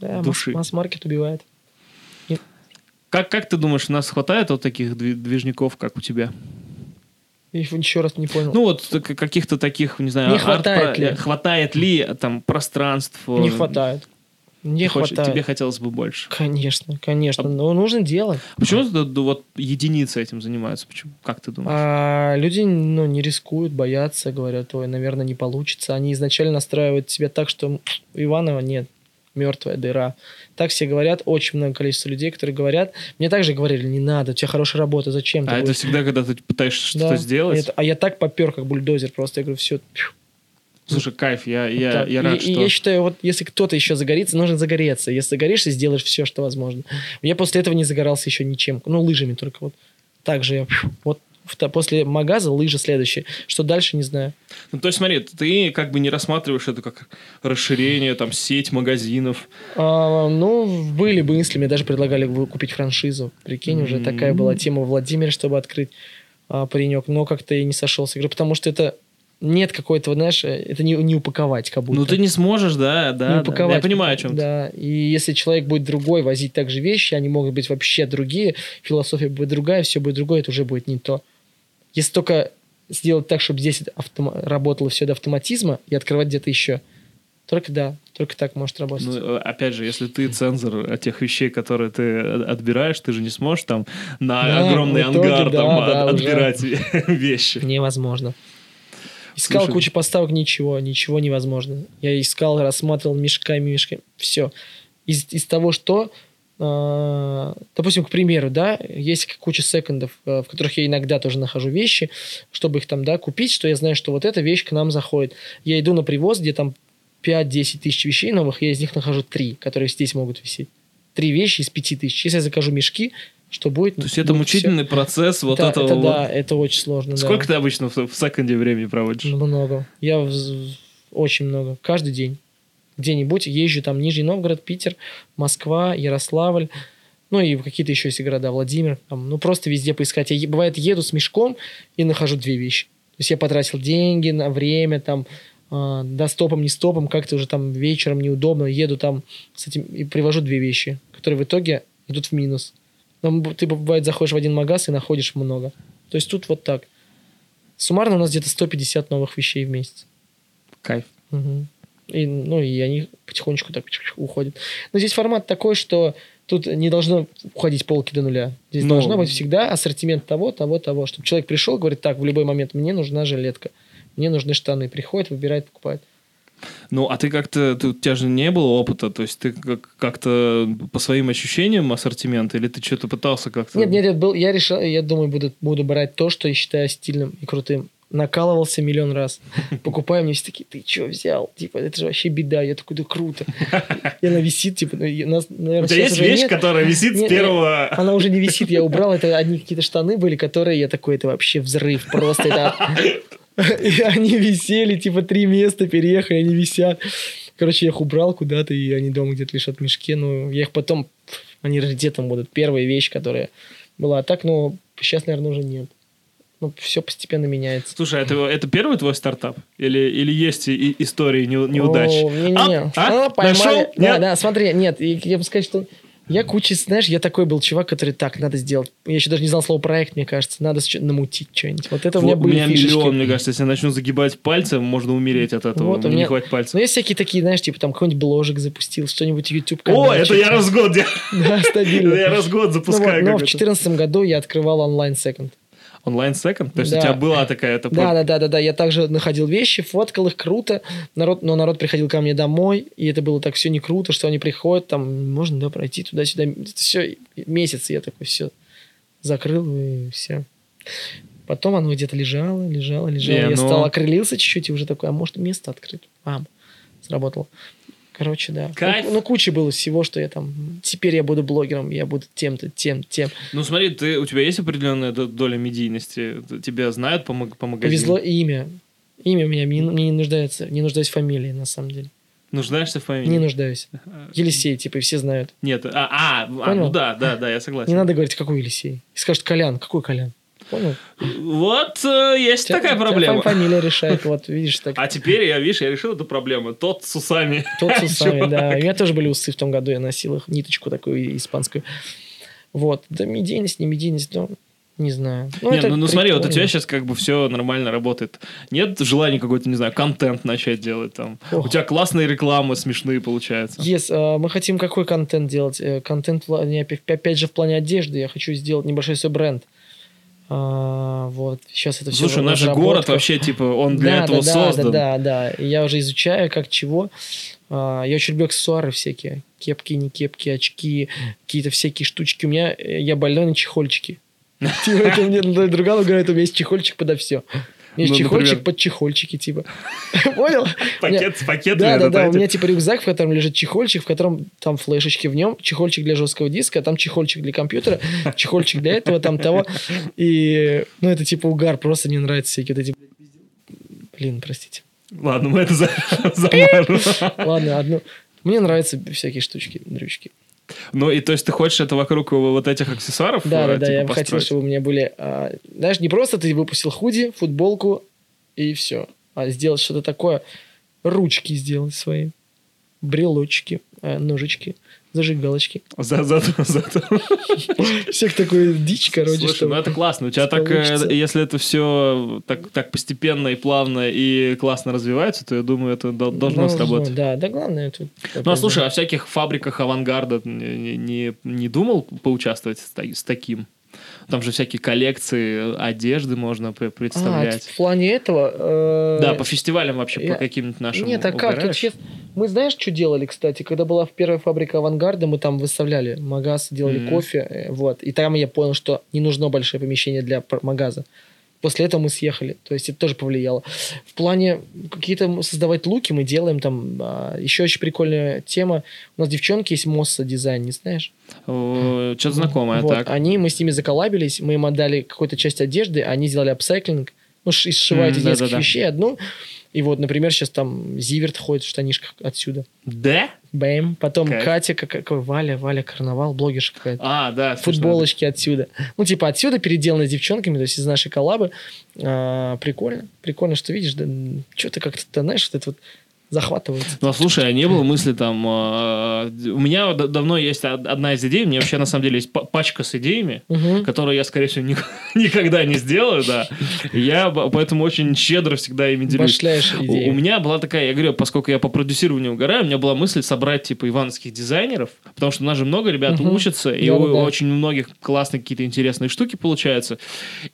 да, души. Масс-маркет убивает. Как, как ты думаешь, у нас хватает вот таких движников, как у тебя? Я еще раз не понял. Ну вот каких-то таких, не знаю, не хватает ли? Хватает ли там пространств? Не хватает. Не хочешь, хватает. Тебе хотелось бы больше. Конечно, конечно. А... Но нужно делать. Почему вот единицы этим занимаются? Почему? Как ты думаешь? А, люди ну, не рискуют, боятся, говорят, ой, наверное, не получится. Они изначально настраивают себя так, что у Иванова нет мертвая дыра. Так все говорят, очень много количества людей, которые говорят. Мне также говорили, не надо, у тебя хорошая работа, зачем? А это всегда, когда ты пытаешься что-то да. сделать? Это, а я так попер, как бульдозер, просто я говорю, все, Слушай, кайф, я, я, да. я рад, и, что... И я считаю, вот если кто-то еще загорится, нужно загореться. Если загоришься, сделаешь все, что возможно. Я после этого не загорался еще ничем. Ну, лыжами только вот. Так же я... Вот после магаза лыжи следующие. Что дальше, не знаю. Ну, то есть, смотри, ты как бы не рассматриваешь это как расширение, там, сеть магазинов? А, ну, были бы мысли, мне даже предлагали купить франшизу. Прикинь, mm-hmm. уже такая была тема в Владимире, чтобы открыть а, паренек. Но как-то и не сошелся. Говорю, потому что это нет какой-то, знаешь, это не, не упаковать как будто. Ну, ты не сможешь, да, да. Не упаковать. Да. Я понимаю, о чем Да, и если человек будет другой возить также вещи, они могут быть вообще другие, философия будет другая, все будет другое, это уже будет не то. Если только сделать так, чтобы здесь автом... работало все до автоматизма и открывать где-то еще. Только да, только так может работать. Ну, опять же, если ты цензор тех вещей, которые ты отбираешь, ты же не сможешь там на да, огромный итоге, ангар да, там да, отбирать уже. вещи. Невозможно. Искал Слушай, кучу поставок, ничего, ничего невозможно. Я искал, рассматривал мешками, мешками, все. Из, из того, что а, допустим, к примеру, да, есть куча секондов, э, в которых я иногда тоже нахожу вещи, чтобы их там, да, купить, что я знаю, что вот эта вещь к нам заходит. Я иду на привоз, где там 5-10 тысяч вещей новых, я из них нахожу 3, которые здесь могут висеть. Три вещи из 5 тысяч. Если я закажу мешки, что будет? То есть это мучительный все. процесс вот это, этого. Это, да, это очень сложно. Сколько да. ты обычно в, в секонде времени проводишь? Много. Я в, очень много. Каждый день где-нибудь езжу там Нижний Новгород, Питер, Москва, Ярославль, ну и какие-то еще есть города, Владимир, там, ну просто везде поискать. Я, бывает, еду с мешком и нахожу две вещи. То есть я потратил деньги на время, там, э, да, стопом, не стопом, как-то уже там вечером неудобно, еду там с этим и привожу две вещи, которые в итоге идут в минус. Но ты, бывает, заходишь в один магаз и находишь много. То есть тут вот так. Суммарно у нас где-то 150 новых вещей в месяц. Кайф. Угу. И, ну, и они потихонечку так уходят. Но здесь формат такой, что тут не должно уходить полки до нуля. Здесь ну, должно быть всегда ассортимент того, того, того. Чтобы человек пришел, говорит, так, в любой момент мне нужна жилетка, мне нужны штаны. Приходит, выбирает, покупает. Ну, а ты как-то, ты, у тебя же не было опыта, то есть ты как- как-то по своим ощущениям ассортимент, или ты что-то пытался как-то... Нет, нет, нет, был, я решил, я думаю, буду, буду брать то, что я считаю стильным и крутым накалывался миллион раз. Покупаю, мне все такие, ты что взял? Типа, это же вообще беда. Я такой, да круто. И она висит, типа, ну, нас, наверное, У тебя есть вещь, нет. которая висит нет, с первого... Она уже не висит, я убрал. Это одни какие-то штаны были, которые я такой, это вообще взрыв. Просто это... И они висели, типа, три места переехали, они висят. Короче, я их убрал куда-то, и они дома где-то лежат в мешке. Ну, я их потом... Они раритетом будут. Первая вещь, которая была. А так, ну, сейчас, наверное, уже нет ну, все постепенно меняется. Слушай, а это, это первый твой стартап? Или, или есть и истории не, неудач? О, не, не, не. А? а? Поймали. Нашел? Да, нет? да, смотри, нет, я бы сказать, что я куча, знаешь, я такой был чувак, который так, надо сделать. Я еще даже не знал слово проект, мне кажется. Надо намутить что-нибудь. Вот это вот, у меня были У меня фишечки. миллион, мне кажется, если я начну загибать пальцы, можно умереть от этого. Вот, у меня не хватит пальцев. Ну, есть всякие такие, знаешь, типа там какой-нибудь бложек запустил, что-нибудь YouTube канал. О, это я раз в год Да, стабильно. Я раз в год запускаю. Но в 2014 году я открывал онлайн-секонд онлайн секонд? То есть да. у тебя была такая... Это да, да, да, да, да. Я также находил вещи, фоткал их круто. Народ, но народ приходил ко мне домой, и это было так все не круто, что они приходят, там, можно, да, пройти туда-сюда. Это все месяц, я такой, все, закрыл, и все. Потом оно где-то лежало, лежало, лежало. Не, я но... Ну стал окрылился чуть-чуть, и уже такой, а может место открыть? Бам, сработало. Короче, да. Кайф. Ну, ну, куча было всего, что я там... Теперь я буду блогером, я буду тем-то, тем, тем. Ну, смотри, ты, у тебя есть определенная доля медийности? Тебя знают по, по магазину? Повезло имя. Имя у меня мне, мне не нуждается, не нуждаюсь в фамилии, на самом деле. Нуждаешься в фамилии? Не нуждаюсь. Елисей, типа, все знают. Нет, а, а, а ну да, да, да, я согласен. Не надо говорить, какой Елисей. Скажут, Колян, какой Колян? Понял? Вот э, есть тебя, такая проблема. Фамилия решает, вот видишь. Так. А теперь я, видишь, я решил эту проблему. Тот с усами. Тот с усами, да. У меня тоже были усы в том году, я носил их, ниточку такую испанскую. Вот. Да медийность, не медийность, но не знаю. Ну, не, ну, ну смотри, вот у тебя сейчас как бы все нормально работает. Нет желания какой-то, не знаю, контент начать делать там. Ох. У тебя классные рекламы, смешные получаются. Yes, uh, мы хотим какой контент делать? Э, контент, опять же, в плане одежды. Я хочу сделать небольшой свой бренд. А, вот, сейчас это все Слушай, наш город вообще, типа, он для да, этого да, создан. Да, да, да. Я уже изучаю, как чего. А, я очень люблю аксессуары всякие. Кепки, не кепки, очки, какие-то всякие штучки. У меня, э, я больной на чехольчики. Типа, это мне другая говорит, у меня есть чехольчик подо все. Есть ну, чехольчик например... под чехольчики, типа. Понял? Пакет с пакетами. Да, да, да. У меня типа рюкзак, в котором лежит чехольчик, в котором там флешечки в нем, чехольчик для жесткого диска, а там чехольчик для компьютера, чехольчик для этого, там того. И, ну, это типа угар, просто мне нравятся всякие вот эти... Блин, простите. Ладно, мы это замажем. Ладно, одну... Мне нравятся всякие штучки, дрючки. Ну, и то есть ты хочешь это вокруг вот этих аксессуаров? Да, да, да, типа, я бы хотел, чтобы у меня были... А, знаешь, не просто ты выпустил худи, футболку и все, а сделать что-то такое, ручки сделать свои. брелочки, э, ножички, зажигалочки. За, за, за. Всех такой дичь, короче. Слушай, ну это классно. У тебя так, э, если это все так, так постепенно и плавно и классно развивается, то я думаю, это должно сработать. Да, да, главное это... Ну, а слушай, а всяких фабриках авангарда не, не, не думал поучаствовать с таким? Там же всякие коллекции одежды можно представлять. А, в плане этого... Э... Да, по фестивалям вообще, я... по каким-нибудь нашим Нет, а как? Тут, честно, мы знаешь, что делали, кстати? Когда была первая фабрика авангарда, мы там выставляли магаз, делали mm-hmm. кофе, э, вот. И там я понял, что не нужно большое помещение для магаза. После этого мы съехали. То есть это тоже повлияло. В плане какие-то создавать луки мы делаем там. А, еще очень прикольная тема. У нас девчонки есть Mossa Design, не знаешь? Что-то знакомое, вот. так. Они, мы с ними заколабились, мы им отдали какую-то часть одежды, они сделали upcycling, ну, сшивают mm, да, да, вещей одну. И вот, например, сейчас там Zivert ходит в штанишках отсюда. Да? Бэм. Потом Кайф. Катя, как, какой Валя, Валя Карнавал, блогерша какая-то. А, да. Футболочки отсюда. Ну, типа, отсюда переделаны с девчонками, то есть из нашей коллабы. А, прикольно. Прикольно, что видишь, да, что-то как-то, знаешь, вот это вот захватывает. Ну, а слушай, а не было мысли там... Э, у меня давно есть одна из идей, у меня вообще на самом деле есть пачка с идеями, угу. которые я, скорее всего, ни, никогда не сделаю, да. Я поэтому очень щедро всегда ими делюсь. У, у меня была такая, я говорю, поскольку я по продюсированию угораю, у меня была мысль собрать, типа, ивановских дизайнеров, потому что у нас же много ребят угу. учатся, и да, у, да. очень многих классные какие-то интересные штуки получаются.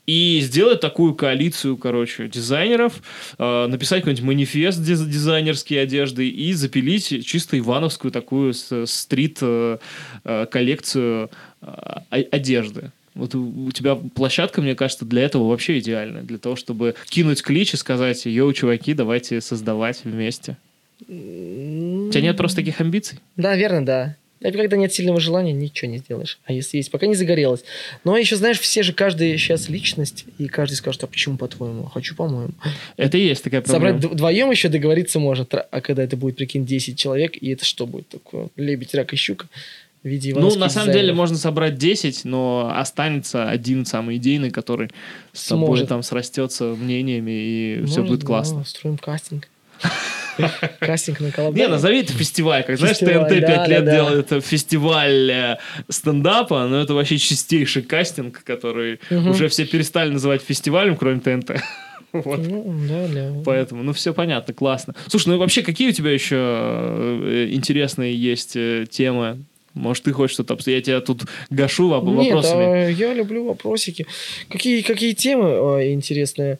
И сделать такую коалицию, короче, дизайнеров, э, написать какой-нибудь манифест дизайнерский, ивановские одежды и запилить чисто ивановскую такую стрит-коллекцию э, э, одежды. Вот у тебя площадка, мне кажется, для этого вообще идеальная. Для того, чтобы кинуть клич и сказать, йоу, чуваки, давайте создавать вместе. У тебя нет просто таких амбиций? Да, верно, да. А когда нет сильного желания, ничего не сделаешь. А если есть, пока не загорелось. Но еще, знаешь, все же, каждый сейчас личность, и каждый скажет, а почему по-твоему? Хочу по-моему. Это и есть такая проблема. Собрать вдвоем еще договориться может. А когда это будет, прикинь, 10 человек, и это что будет такое? Лебедь, рак и щука? В виде ну, на самом деле, можно собрать 10, но останется один самый идейный, который с тобой там срастется мнениями, и Может, все будет классно. Да, строим кастинг. Кастинг на коллаборацию. Не, назови это фестиваль. Как знаешь, ТНТ пять лет делает фестиваль э, стендапа, но это вообще чистейший кастинг, который уже все перестали называть фестивалем, кроме ТНТ. Вот. Ну, да, да. Поэтому, ну, все понятно, классно. Слушай, ну вообще, какие у тебя еще э, интересные есть э, темы? Может, ты хочешь что-то Я тебя тут гашу вопросами. Нет, а я люблю вопросики. Какие, какие темы интересные?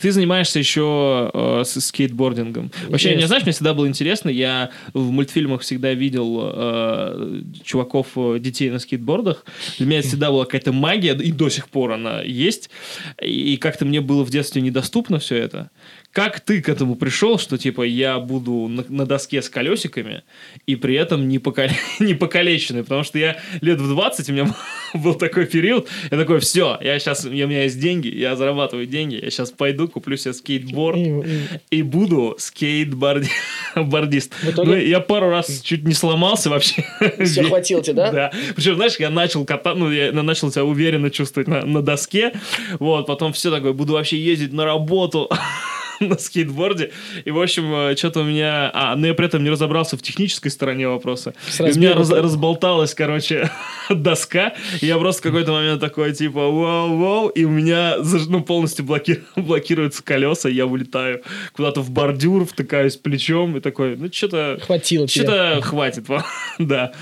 Ты занимаешься еще э, с скейтбордингом. Вообще, yes. не знаешь, мне всегда было интересно. Я в мультфильмах всегда видел э, чуваков, э, детей на скейтбордах. Для меня всегда была какая-то магия, и до сих пор она есть. И как-то мне было в детстве недоступно все это. Как ты к этому пришел, что типа я буду на, на доске с колесиками и при этом не, покале, не покалеченный? Потому что я лет в 20, у меня был такой период, я такой, все, я сейчас, у меня есть деньги, я зарабатываю деньги, я сейчас пойду, куплю себе скейтборд и буду скейтбордист. Ну, я пару раз чуть не сломался вообще. Все хватило тебе, да? Да. Причем, знаешь, я начал кататься, ну, я начал себя уверенно чувствовать на, на доске, вот, потом все такое, буду вообще ездить на работу. на скейтборде. И, в общем, э, что-то у меня... А, но я при этом не разобрался в технической стороне вопроса. И у меня раз, разболталась, короче, доска. И я просто в какой-то момент такой, типа, вау-вау, и у меня ну, полностью блоки... блокируются колеса, и я вылетаю куда-то в бордюр, втыкаюсь плечом, и такой, ну, что-то... Хватило Что-то хватит, да.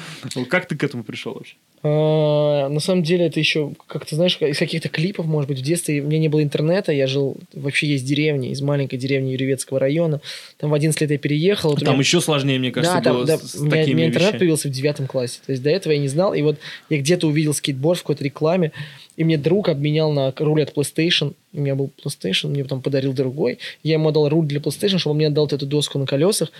Как ты к этому пришел вообще? А, на самом деле это еще, как ты знаешь, из каких-то клипов, может быть, в детстве у меня не было интернета, я жил вообще есть деревня, из маленькой деревни Юрьевецкого района. Там в 11 лет я переехал. Там меня... еще сложнее, мне кажется, да, было там, да, с у меня, такими у меня интернет вещами. появился в девятом классе. То есть до этого я не знал. И вот я где-то увидел скейтборд в какой-то рекламе, и мне друг обменял на руль от PlayStation. У меня был PlayStation, мне потом подарил другой. Я ему отдал руль для PlayStation, чтобы он мне отдал эту доску на колесах.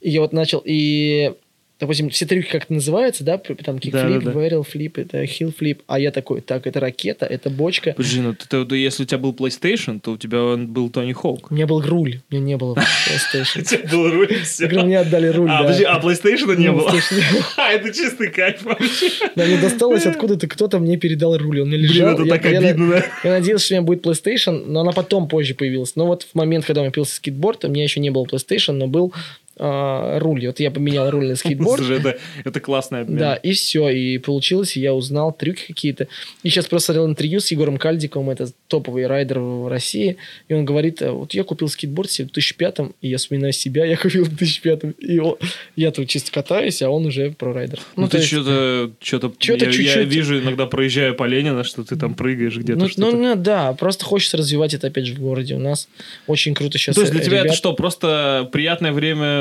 И я вот начал... И допустим, все трюки как-то называются, да, там кикфлип, да, да, да. флип, это хилл флип, а я такой, так, это ракета, это бочка. Подожди, ну ты, ты, если у тебя был PlayStation, то у тебя был Тони Хоук. У меня был руль, у меня не было PlayStation. У тебя был руль, все. Мне отдали руль, А, подожди, а PlayStation не было? А, это чистый кайф вообще. Да, мне досталось откуда-то, кто-то мне передал руль, он мне лежал. Блин, это так обидно? Я надеялся, что у меня будет PlayStation, но она потом позже появилась. Но вот в момент, когда у меня появился скейтборд, у меня еще не было PlayStation, но был а, руль. Вот я поменял руль на скейтборд. Это, это классная обмен. Да, и все. И получилось, и я узнал трюки какие-то. И сейчас просто смотрел интервью с Егором Кальдиковым, это топовый райдер в России. И он говорит, «А вот я купил скейтборд себе в 2005 и я вспоминаю себя, я купил в 2005 и он, я тут чисто катаюсь, а он уже про райдер. Ну, ну ты что-то, что-то, я, чуть-чуть. я вижу иногда проезжая по Ленина, что ты там прыгаешь где-то. Ну, ну, ну, да, просто хочется развивать это опять же в городе. У нас очень круто сейчас. То есть для тебя ребят... это что, просто приятное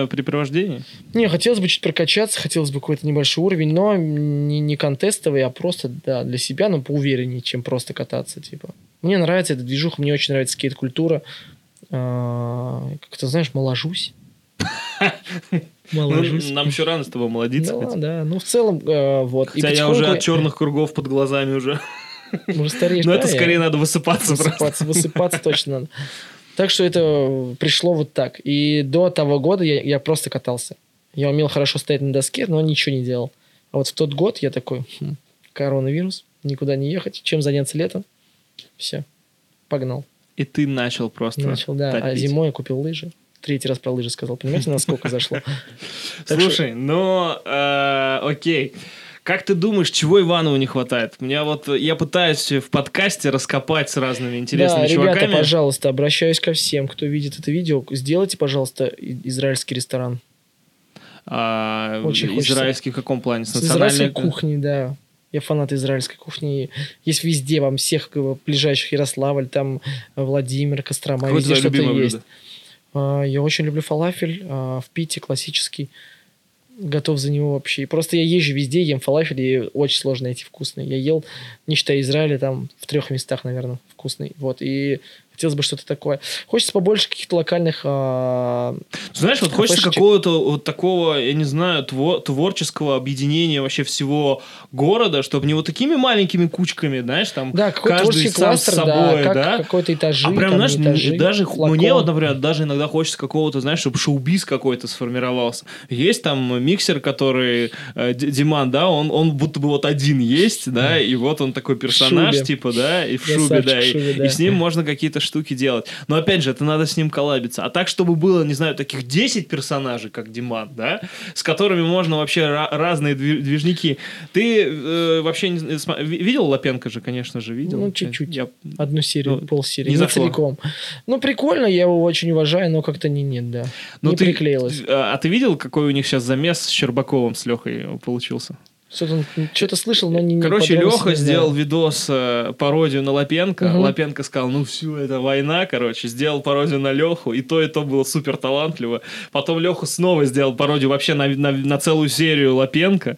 времяпрепровождение? Не, хотелось бы чуть прокачаться, хотелось бы какой-то небольшой уровень, но не, не контестовый, а просто да, для себя, но поувереннее, чем просто кататься. Типа. Мне нравится эта движуха, мне очень нравится скейт-культура. А, как-то, знаешь, моложусь. Моложусь. Ну, нам еще рано с тобой молодиться. Да, да. Ну, в целом, э, вот. Хотя я уже от черных кругов под глазами уже. Уже стареешь, Но это скорее надо высыпаться Высыпаться, высыпаться точно надо. Так что это пришло вот так. И до того года я, я просто катался. Я умел хорошо стоять на доске, но ничего не делал. А вот в тот год я такой, хм, коронавирус, никуда не ехать, чем заняться летом. Все, погнал. И ты начал просто Начал, да. А топить. А зимой я купил лыжи. Третий раз про лыжи сказал. Понимаете, насколько зашло? Слушай, ну, э, окей. Как ты думаешь, чего Иванову не хватает? Меня вот я пытаюсь в подкасте раскопать с разными интересными да, чуваками. Ребята, пожалуйста, обращаюсь ко всем, кто видит это видео, сделайте, пожалуйста, израильский ресторан. А, Очень израильский хочется. в каком плане? С, с израильской кухни, да. Я фанат израильской кухни. Есть везде, вам всех ближайших Ярославль, там Владимир, Кострома, Какое везде что-то есть. Блюдо? А, я очень люблю фалафель а, в Пите, классический готов за него вообще. Просто я езжу везде, ем фалафель, и очень сложно найти вкусный. Я ел, не считая Израиля, там в трех местах, наверное, вкусный. Вот, и Хотелось бы что-то такое. Хочется побольше каких-то локальных... А... Знаешь, вот хочется какого-то вот такого, я не знаю, твор- творческого объединения вообще всего города, чтобы не вот такими маленькими кучками, знаешь, там да, каждый сам кластер, с собой, да, да? какой-то этажи, а прям, знаешь, этажи, даже флакон. мне вот, например, даже иногда хочется какого-то, знаешь, чтобы шоу-биз какой-то сформировался. Есть там миксер, который э, Диман, да, он, он будто бы вот один есть, да, и вот он такой персонаж, типа, да, и в шубе, да, и, шубе, да, и с ним можно какие-то штуки делать. Но опять же, это надо с ним коллабиться. А так, чтобы было, не знаю, таких 10 персонажей, как Диман, да, с которыми можно вообще разные движники. Ты э, вообще не, видел Лапенко же, конечно же, видел? Ну, чуть-чуть. Я... Одну серию, ну, полсерии. Не, не целиком. Ну, прикольно, я его очень уважаю, но как-то не нет, да. Ну, не ты, приклеилось. А, а ты видел, какой у них сейчас замес с Щербаковым, с Лехой получился? Что-то, что-то слышал, но не Короче, Леха сделал видос, э, пародию на Лапенко. Угу. Лапенко сказал, ну все, это война, короче. Сделал пародию на Леху, и то, и то было супер талантливо. Потом Леха снова сделал пародию вообще на, на, на целую серию Лапенко.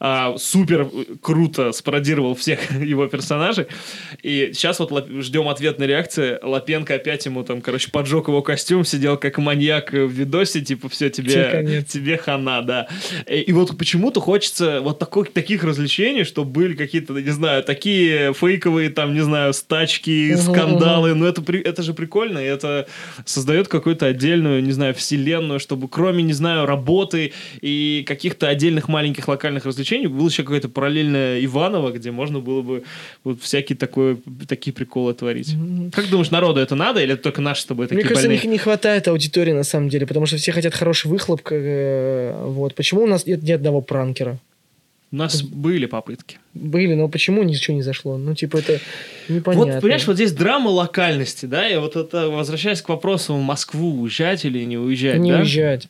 А, супер круто спародировал всех его персонажей. И сейчас вот ждем ответной реакции. Лапенко опять ему там, короче, поджег его костюм, сидел как маньяк в видосе, типа, все, тебе, тебе хана, да. И, и вот почему-то хочется вот такой, таких развлечений, что были какие-то, не знаю, такие фейковые, там, не знаю, стачки, скандалы. Но это, это же прикольно, и это создает какую-то отдельную, не знаю, вселенную, чтобы кроме, не знаю, работы и каких-то отдельных маленьких локальных развлечений, было еще какое-то параллельное Иваново, где можно было бы вот всякие такое, такие приколы творить. Как думаешь, народу это надо или это только наши с тобой такие Мне кажется, больные? не хватает аудитории на самом деле, потому что все хотят хороший выхлоп. Э, вот. Почему у нас нет ни одного пранкера? У нас были попытки. Были, но почему ничего не зашло? Ну, типа, это непонятно. Вот, понимаешь, вот здесь драма локальности, да, и вот это, возвращаясь к вопросу, в Москву уезжать или не уезжать, не да? уезжать.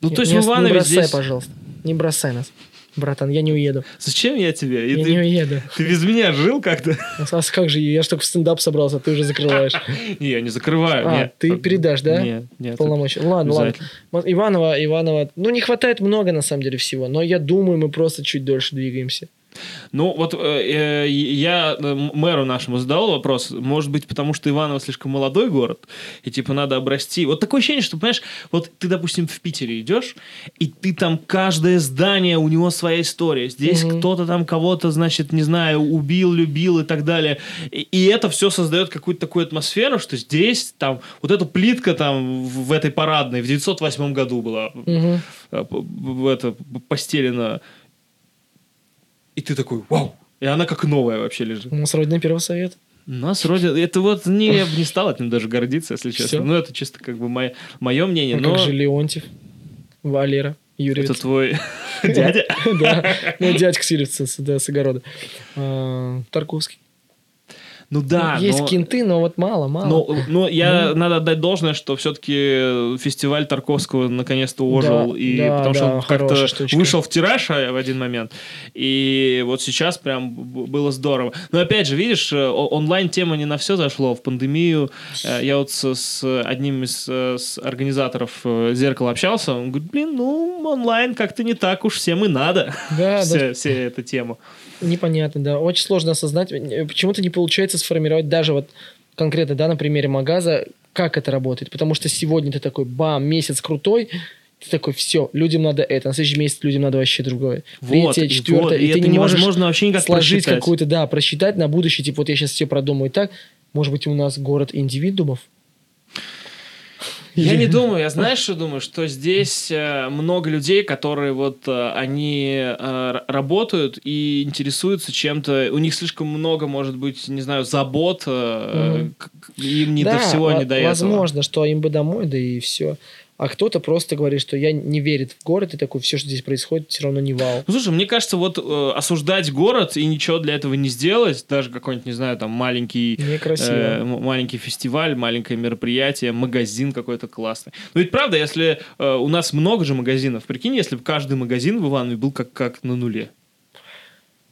Ну, то есть не, в Иванове не бросай, здесь... пожалуйста, не бросай нас братан, я не уеду. Зачем я тебе? И я ты, не уеду. Ты без меня жил как-то? А как же, я же только в стендап собрался, ты уже закрываешь. Не, я не закрываю. А, ты передашь, да? Нет, нет. Полномочия. Ладно, ладно. Иванова, Иванова, ну не хватает много на самом деле всего, но я думаю, мы просто чуть дольше двигаемся. Ну, вот э, э я э, мэру нашему задал вопрос, может быть, потому что Иваново слишком молодой город, и, типа, надо обрасти... Вот такое ощущение, что, понимаешь, вот ты, допустим, в Питере идешь, и ты там, каждое здание, у него своя история. Здесь угу. кто-то там кого-то, значит, не знаю, убил, любил и так далее. И, и это все создает какую-то такую атмосферу, что здесь, там, вот эта плитка там в этой парадной в 908 году была угу. это, постелена и ты такой, вау! И она как новая вообще лежит. У нас родина первого совета. У нас вроде... Это вот не, я бы не стал этим даже гордиться, если честно. Все? Ну, это чисто как бы мое, мое мнение. А но... как же Леонтьев? Валера Юрьевич. Это твой дядя? Да, ну, дядька Сильвица с огорода. А, Тарковский. Ну да. Есть но... кенты, но вот мало, мало. Но, но я ну... надо отдать должное, что все-таки фестиваль Тарковского наконец-то ожил. Да, и да, потому да, что он как-то вышел в тираж а, в один момент. И вот сейчас прям было здорово. Но опять же, видишь, э, онлайн-тема не на все зашло. В пандемию э, я вот с, с одним из э, с организаторов зеркала общался. Он говорит, блин, ну онлайн как-то не так уж всем и надо. Да, все, да. Все эту тему. Непонятно, да. Очень сложно осознать. Почему-то не получается сформировать даже вот конкретно, да, на примере магаза, как это работает. Потому что сегодня ты такой, бам, месяц крутой, ты такой, все, людям надо это, на следующий месяц людям надо вообще другое. Вот, Третье, четвертое, вот, и, и, и ты не можешь вообще никак сложить какую-то, да, просчитать на будущее, типа, вот я сейчас все продумаю так, может быть, у нас город индивидуумов, я не думаю, я знаешь, что думаю, что здесь э, много людей, которые вот э, они э, работают и интересуются чем-то, у них слишком много, может быть, не знаю, забот, им не до всего, не до этого. Возможно, что им бы домой, да и все а кто-то просто говорит, что я не верит в город, и такой, все, что здесь происходит, все равно не вау. Ну, слушай, мне кажется, вот э, осуждать город и ничего для этого не сделать, даже какой-нибудь, не знаю, там, маленький... Э, маленький фестиваль, маленькое мероприятие, магазин какой-то классный. Ну, ведь правда, если э, у нас много же магазинов, прикинь, если бы каждый магазин в Иванове был как, как на нуле.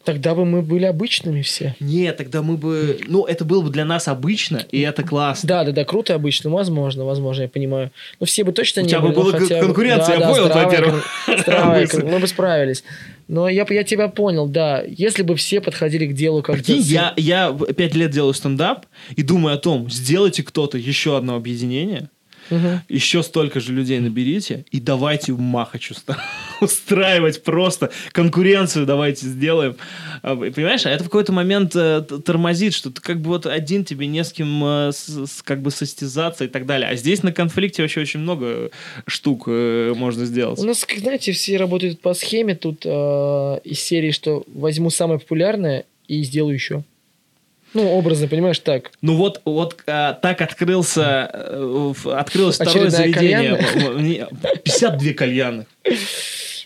Тогда бы мы были обычными все. Нет, тогда мы бы... Ну, это было бы для нас обычно, и это классно. Да, да, да, круто обычно. Возможно, возможно, я понимаю. Но все бы точно У не тебя были. бы была хотя конкуренция, да, я да, понял, во-первых. Мы бы справились. Но я, я тебя понял, да. Если бы все подходили к делу как Прикинь, я, я пять лет делаю стендап и думаю о том, сделайте кто-то еще одно объединение, Угу. Еще столько же людей наберите и давайте Махачу устраивать просто конкуренцию давайте сделаем. А, понимаешь, а это в какой-то момент э, тормозит, что ты как бы вот один тебе не с кем э, как бы состязаться и так далее. А здесь на конфликте вообще очень много штук э, можно сделать. У нас, знаете, все работают по схеме тут э, из серии, что возьму самое популярное и сделаю еще. Ну, образно, понимаешь, так. Ну вот, вот а, так открылся, открылось второе заведение. Кальян? 52 кальяны.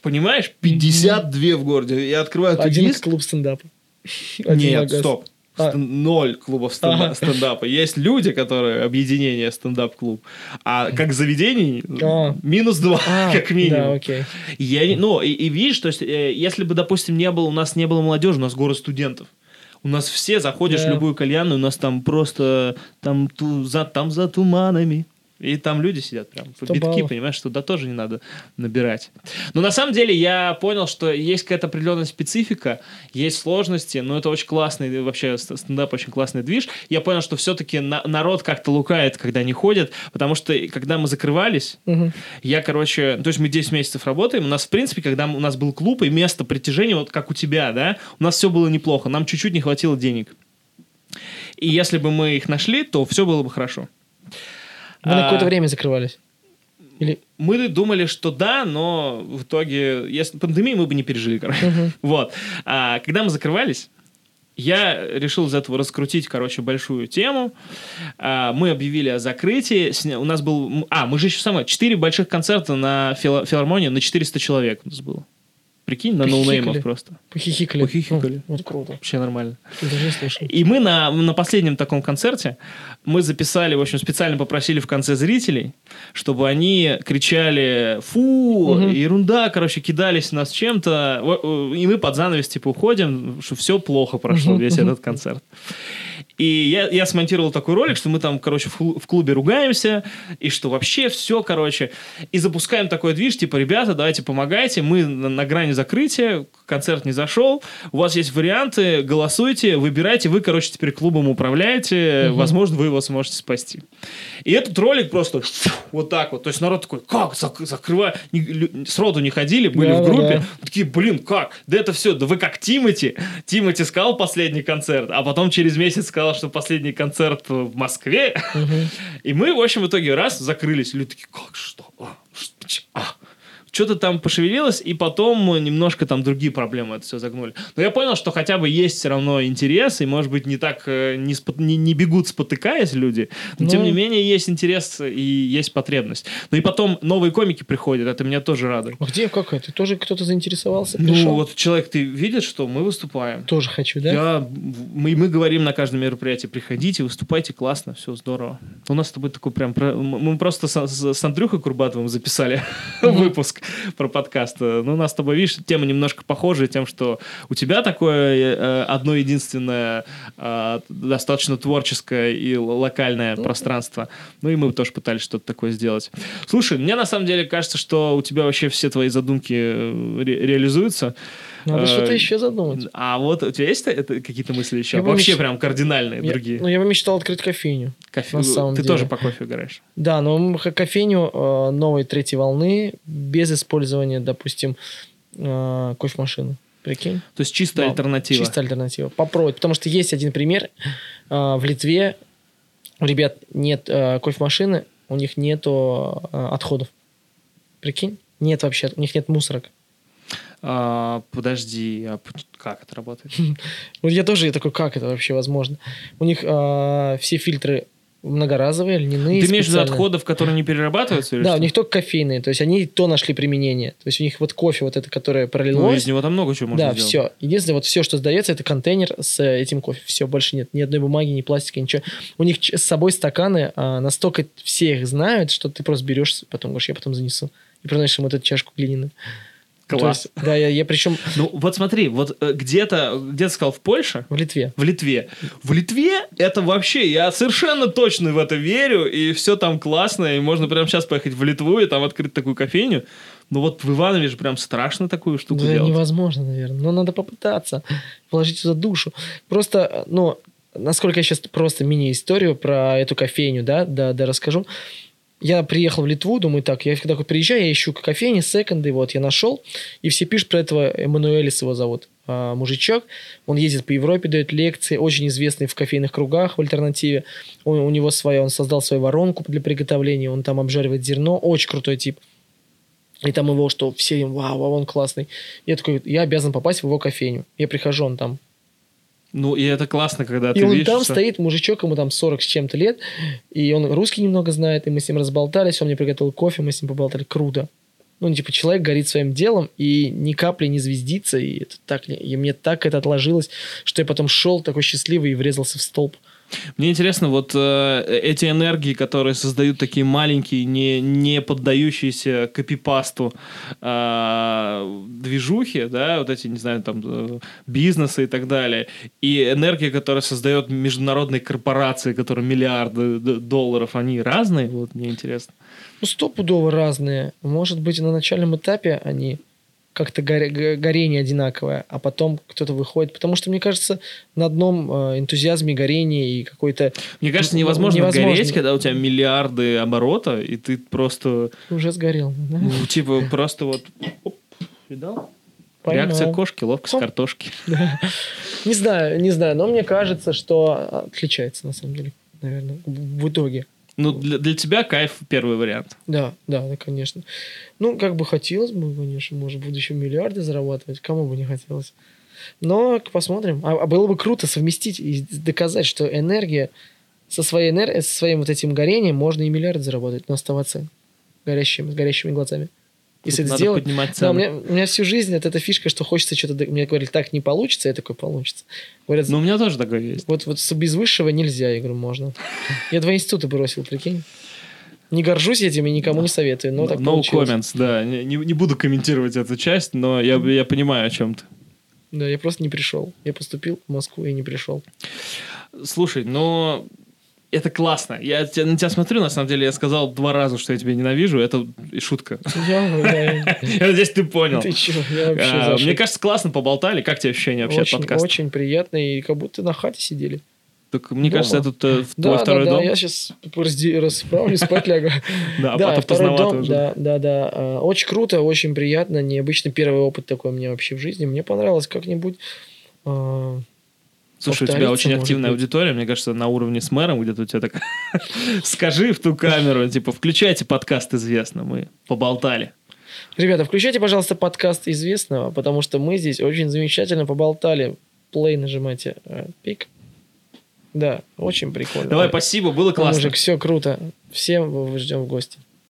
Понимаешь? 52 в городе. Я открываю Один лист. клуб стендапа. Нет, стоп. А. Ноль клубов стенда- ага. стендапа. Есть люди, которые объединение стендап-клуб, а как заведений а. минус два, а, как минимум. Да, окей. Я, ну, и, и видишь, то есть, э, если бы, допустим, не было, у нас не было молодежи, у нас город студентов. У нас все заходишь yeah. в любую кальянную, у нас там просто там, ту, за, там за туманами и там люди сидят прям по битки, баллов. понимаешь, туда тоже не надо набирать. Но на самом деле я понял, что есть какая-то определенная специфика, есть сложности, но это очень классный, вообще стендап очень классный движ. Я понял, что все-таки на, народ как-то лукает, когда не ходит, потому что когда мы закрывались, угу. я, короче, то есть мы 10 месяцев работаем, у нас, в принципе, когда у нас был клуб и место притяжения, вот как у тебя, да, у нас все было неплохо, нам чуть-чуть не хватило денег. И если бы мы их нашли, то все было бы хорошо. Вы на какое-то а, время закрывались? Или... Мы думали, что да, но в итоге, если пандемии мы бы не пережили, короче. Uh-huh. Вот. А, когда мы закрывались, я решил из этого раскрутить, короче, большую тему. А, мы объявили о закрытии. У нас был... А, мы же еще самое... Четыре больших концерта на филармонии на 400 человек у нас было. Прикинь, на ноунеймов просто. Похихикали. Похихикали. Ну, вот круто. Вообще нормально. И мы на, на последнем таком концерте, мы записали, в общем, специально попросили в конце зрителей, чтобы они кричали «фу», угу. ерунда, короче, кидались нас чем-то, и мы под занавес, типа, уходим, что все плохо прошло, весь этот концерт. И я, я смонтировал такой ролик, что мы там, короче, в, в клубе ругаемся, и что вообще все, короче. И запускаем такой движ, типа, ребята, давайте помогайте, мы на, на грани закрытия, концерт не зашел, у вас есть варианты, голосуйте, выбирайте, вы, короче, теперь клубом управляете, угу. возможно, вы его сможете спасти. И этот ролик просто вот так вот, то есть народ такой, как, Зак закрывай, сроду не ходили, были да, в группе, да. такие, блин, как, да это все, да вы как Тимати, Тимати сказал последний концерт, а потом через месяц сказал, сказал, что последний концерт в Москве. Угу. И мы, в общем, в итоге раз закрылись. Люди такие, как, что? А, что? А. что-то там пошевелилось, и потом немножко там другие проблемы это все загнули. Но я понял, что хотя бы есть все равно интерес, и, может быть, не так, э, не, спот, не, не бегут спотыкаясь люди, но, но, тем не менее, есть интерес и есть потребность. Ну и потом новые комики приходят, это меня тоже радует. А где, как это? Тоже кто-то заинтересовался, пришел? Ну, вот человек, ты видишь, что мы выступаем. Тоже хочу, да? Я, мы, мы говорим на каждом мероприятии, приходите, выступайте, классно, все здорово. У нас с тобой такой прям... Мы просто с, с Андрюхой Курбатовым записали выпуск про подкаст. Ну, у нас с тобой, видишь, тема немножко похожая тем, что у тебя такое э, одно единственное э, достаточно творческое и локальное ну, пространство. Ну, и мы тоже пытались что-то такое сделать. Слушай, мне на самом деле кажется, что у тебя вообще все твои задумки э, ре- реализуются. Надо что-то еще задумать. А вот у тебя есть какие-то мысли еще? Я Вообще меч... прям кардинальные я, другие? Ну, я бы мечтал открыть кофейню. Кофе... На самом Ты деле. тоже по кофе играешь? Да, но кофейню э, новой третьей волны без использования, допустим, э, кофемашины. Прикинь? То есть чистая да, альтернатива. Чистая альтернатива. Попробовать. Потому что есть один пример. Э, в Литве у ребят нет э, кофемашины, у них нету э, отходов. Прикинь? Нет вообще, у них нет мусорок. А, подожди, а как это работает? Вот я тоже я такой, как это вообще возможно? У них а, все фильтры многоразовые, льняные. Ты имеешь в виду отходов, которые не перерабатываются? Или да, что? у них только кофейные, то есть они то нашли применение. То есть у них вот кофе вот это, которое пролилось. Ну, из него там много чего можно да, сделать. все. Единственное, вот все, что сдается, это контейнер с этим кофе. Все, больше нет. Ни одной бумаги, ни пластика, ничего. У них с собой стаканы, а, настолько все их знают, что ты просто берешь, потом говоришь, я потом занесу. И приносишь им вот эту чашку глиняную. Класс. есть, да, я, я причем... Ну, вот смотри, вот э, где-то, где ты сказал, в Польше? В Литве. В Литве. В Литве это вообще, я совершенно точно в это верю, и все там классно, и можно прямо сейчас поехать в Литву и там открыть такую кофейню. Но вот в Иванове же прям страшно такую штуку да, делать. невозможно, наверное. Но надо попытаться вложить туда душу. Просто, ну, насколько я сейчас просто мини-историю про эту кофейню, да, да, да, расскажу я приехал в Литву, думаю, так, я когда приезжаю, я ищу кофейни, секонды, вот, я нашел, и все пишут про этого Эммануэлис его зовут, а, мужичок, он ездит по Европе, дает лекции, очень известный в кофейных кругах в альтернативе, он, у него своя, он создал свою воронку для приготовления, он там обжаривает зерно, очень крутой тип. И там его, что все, вау, он классный. Я такой, я обязан попасть в его кофейню. Я прихожу, он там ну, и это классно, когда и ты он видишь... там что... стоит, мужичок, ему там 40 с чем-то лет, и он русский немного знает, и мы с ним разболтались, он мне приготовил кофе, мы с ним поболтали. Круто. Ну, типа, человек горит своим делом и ни капли не звездится, и это так, и мне так это отложилось, что я потом шел такой счастливый и врезался в столб. Мне интересно, вот э, эти энергии, которые создают такие маленькие, не, не поддающиеся копипасту э, движухи, да, вот эти, не знаю, там, э, бизнесы и так далее, и энергия, которая создает международные корпорации, которые миллиарды долларов, они разные, вот мне интересно. Ну, стопудово разные. Может быть, на начальном этапе они как-то горе, горение одинаковое, а потом кто-то выходит. Потому что, мне кажется, на одном э, энтузиазме, горении и какой-то... Мне кажется, невозможно, невозможно гореть, когда у тебя миллиарды оборота, и ты просто... Уже сгорел. Да? Ну, типа, просто вот... Оп, видал? Поймал. Реакция кошки, ловкость Оп. картошки. Да. Не знаю, не знаю, но мне кажется, что отличается, на самом деле, наверное, в итоге. Ну, для, для тебя кайф первый вариант. Да, да, да, конечно. Ну, как бы хотелось бы, конечно, может, в будущем миллиарды зарабатывать. Кому бы не хотелось. Но посмотрим. А, а было бы круто совместить и доказать, что энергия со своей энергией, со своим вот этим горением можно и миллиард заработать, но оставаться горящим, с горящими глазами. Если это сделать... поднимать цену. Да, у, меня, у меня всю жизнь это эта фишка, что хочется что-то... Мне говорили, так не получится, я такой, получится. Говорят, ну, у меня тоже такое есть. Вот, вот без высшего нельзя, я говорю, можно. Я два института бросил, прикинь. Не горжусь этим и никому не советую, но так No получилось. comments, да. Не, не буду комментировать эту часть, но я, я понимаю, о чем ты. Да, я просто не пришел. Я поступил в Москву и не пришел. Слушай, но это классно. Я на тебя смотрю, на самом деле, я сказал два раза, что я тебя ненавижу. Это шутка. Я, надеюсь, ты понял. Ты? Я вообще а, Мне кажется, классно поболтали. Как тебе ощущение вообще от подкаста? Очень приятно, и как будто на хате сидели. Так мне Дома. кажется, это твой да, второй да, дом. Да, я сейчас расправлю, спать лягу. Да, второй дом, да, да, да. А, очень круто, очень приятно, необычный первый опыт такой у меня вообще в жизни. Мне понравилось как-нибудь а, Слушай, у тебя очень активная аудитория, мне кажется, на уровне с мэром где-то у тебя так... Скажи в ту камеру, типа, включайте подкаст «Известно», мы поболтали. Ребята, включайте, пожалуйста, подкаст известного, потому что мы здесь очень замечательно поболтали. Плей нажимайте. Э, пик. Да, очень прикольно. Давай, спасибо, было классно. Мужик, все круто. Всем ждем в гости.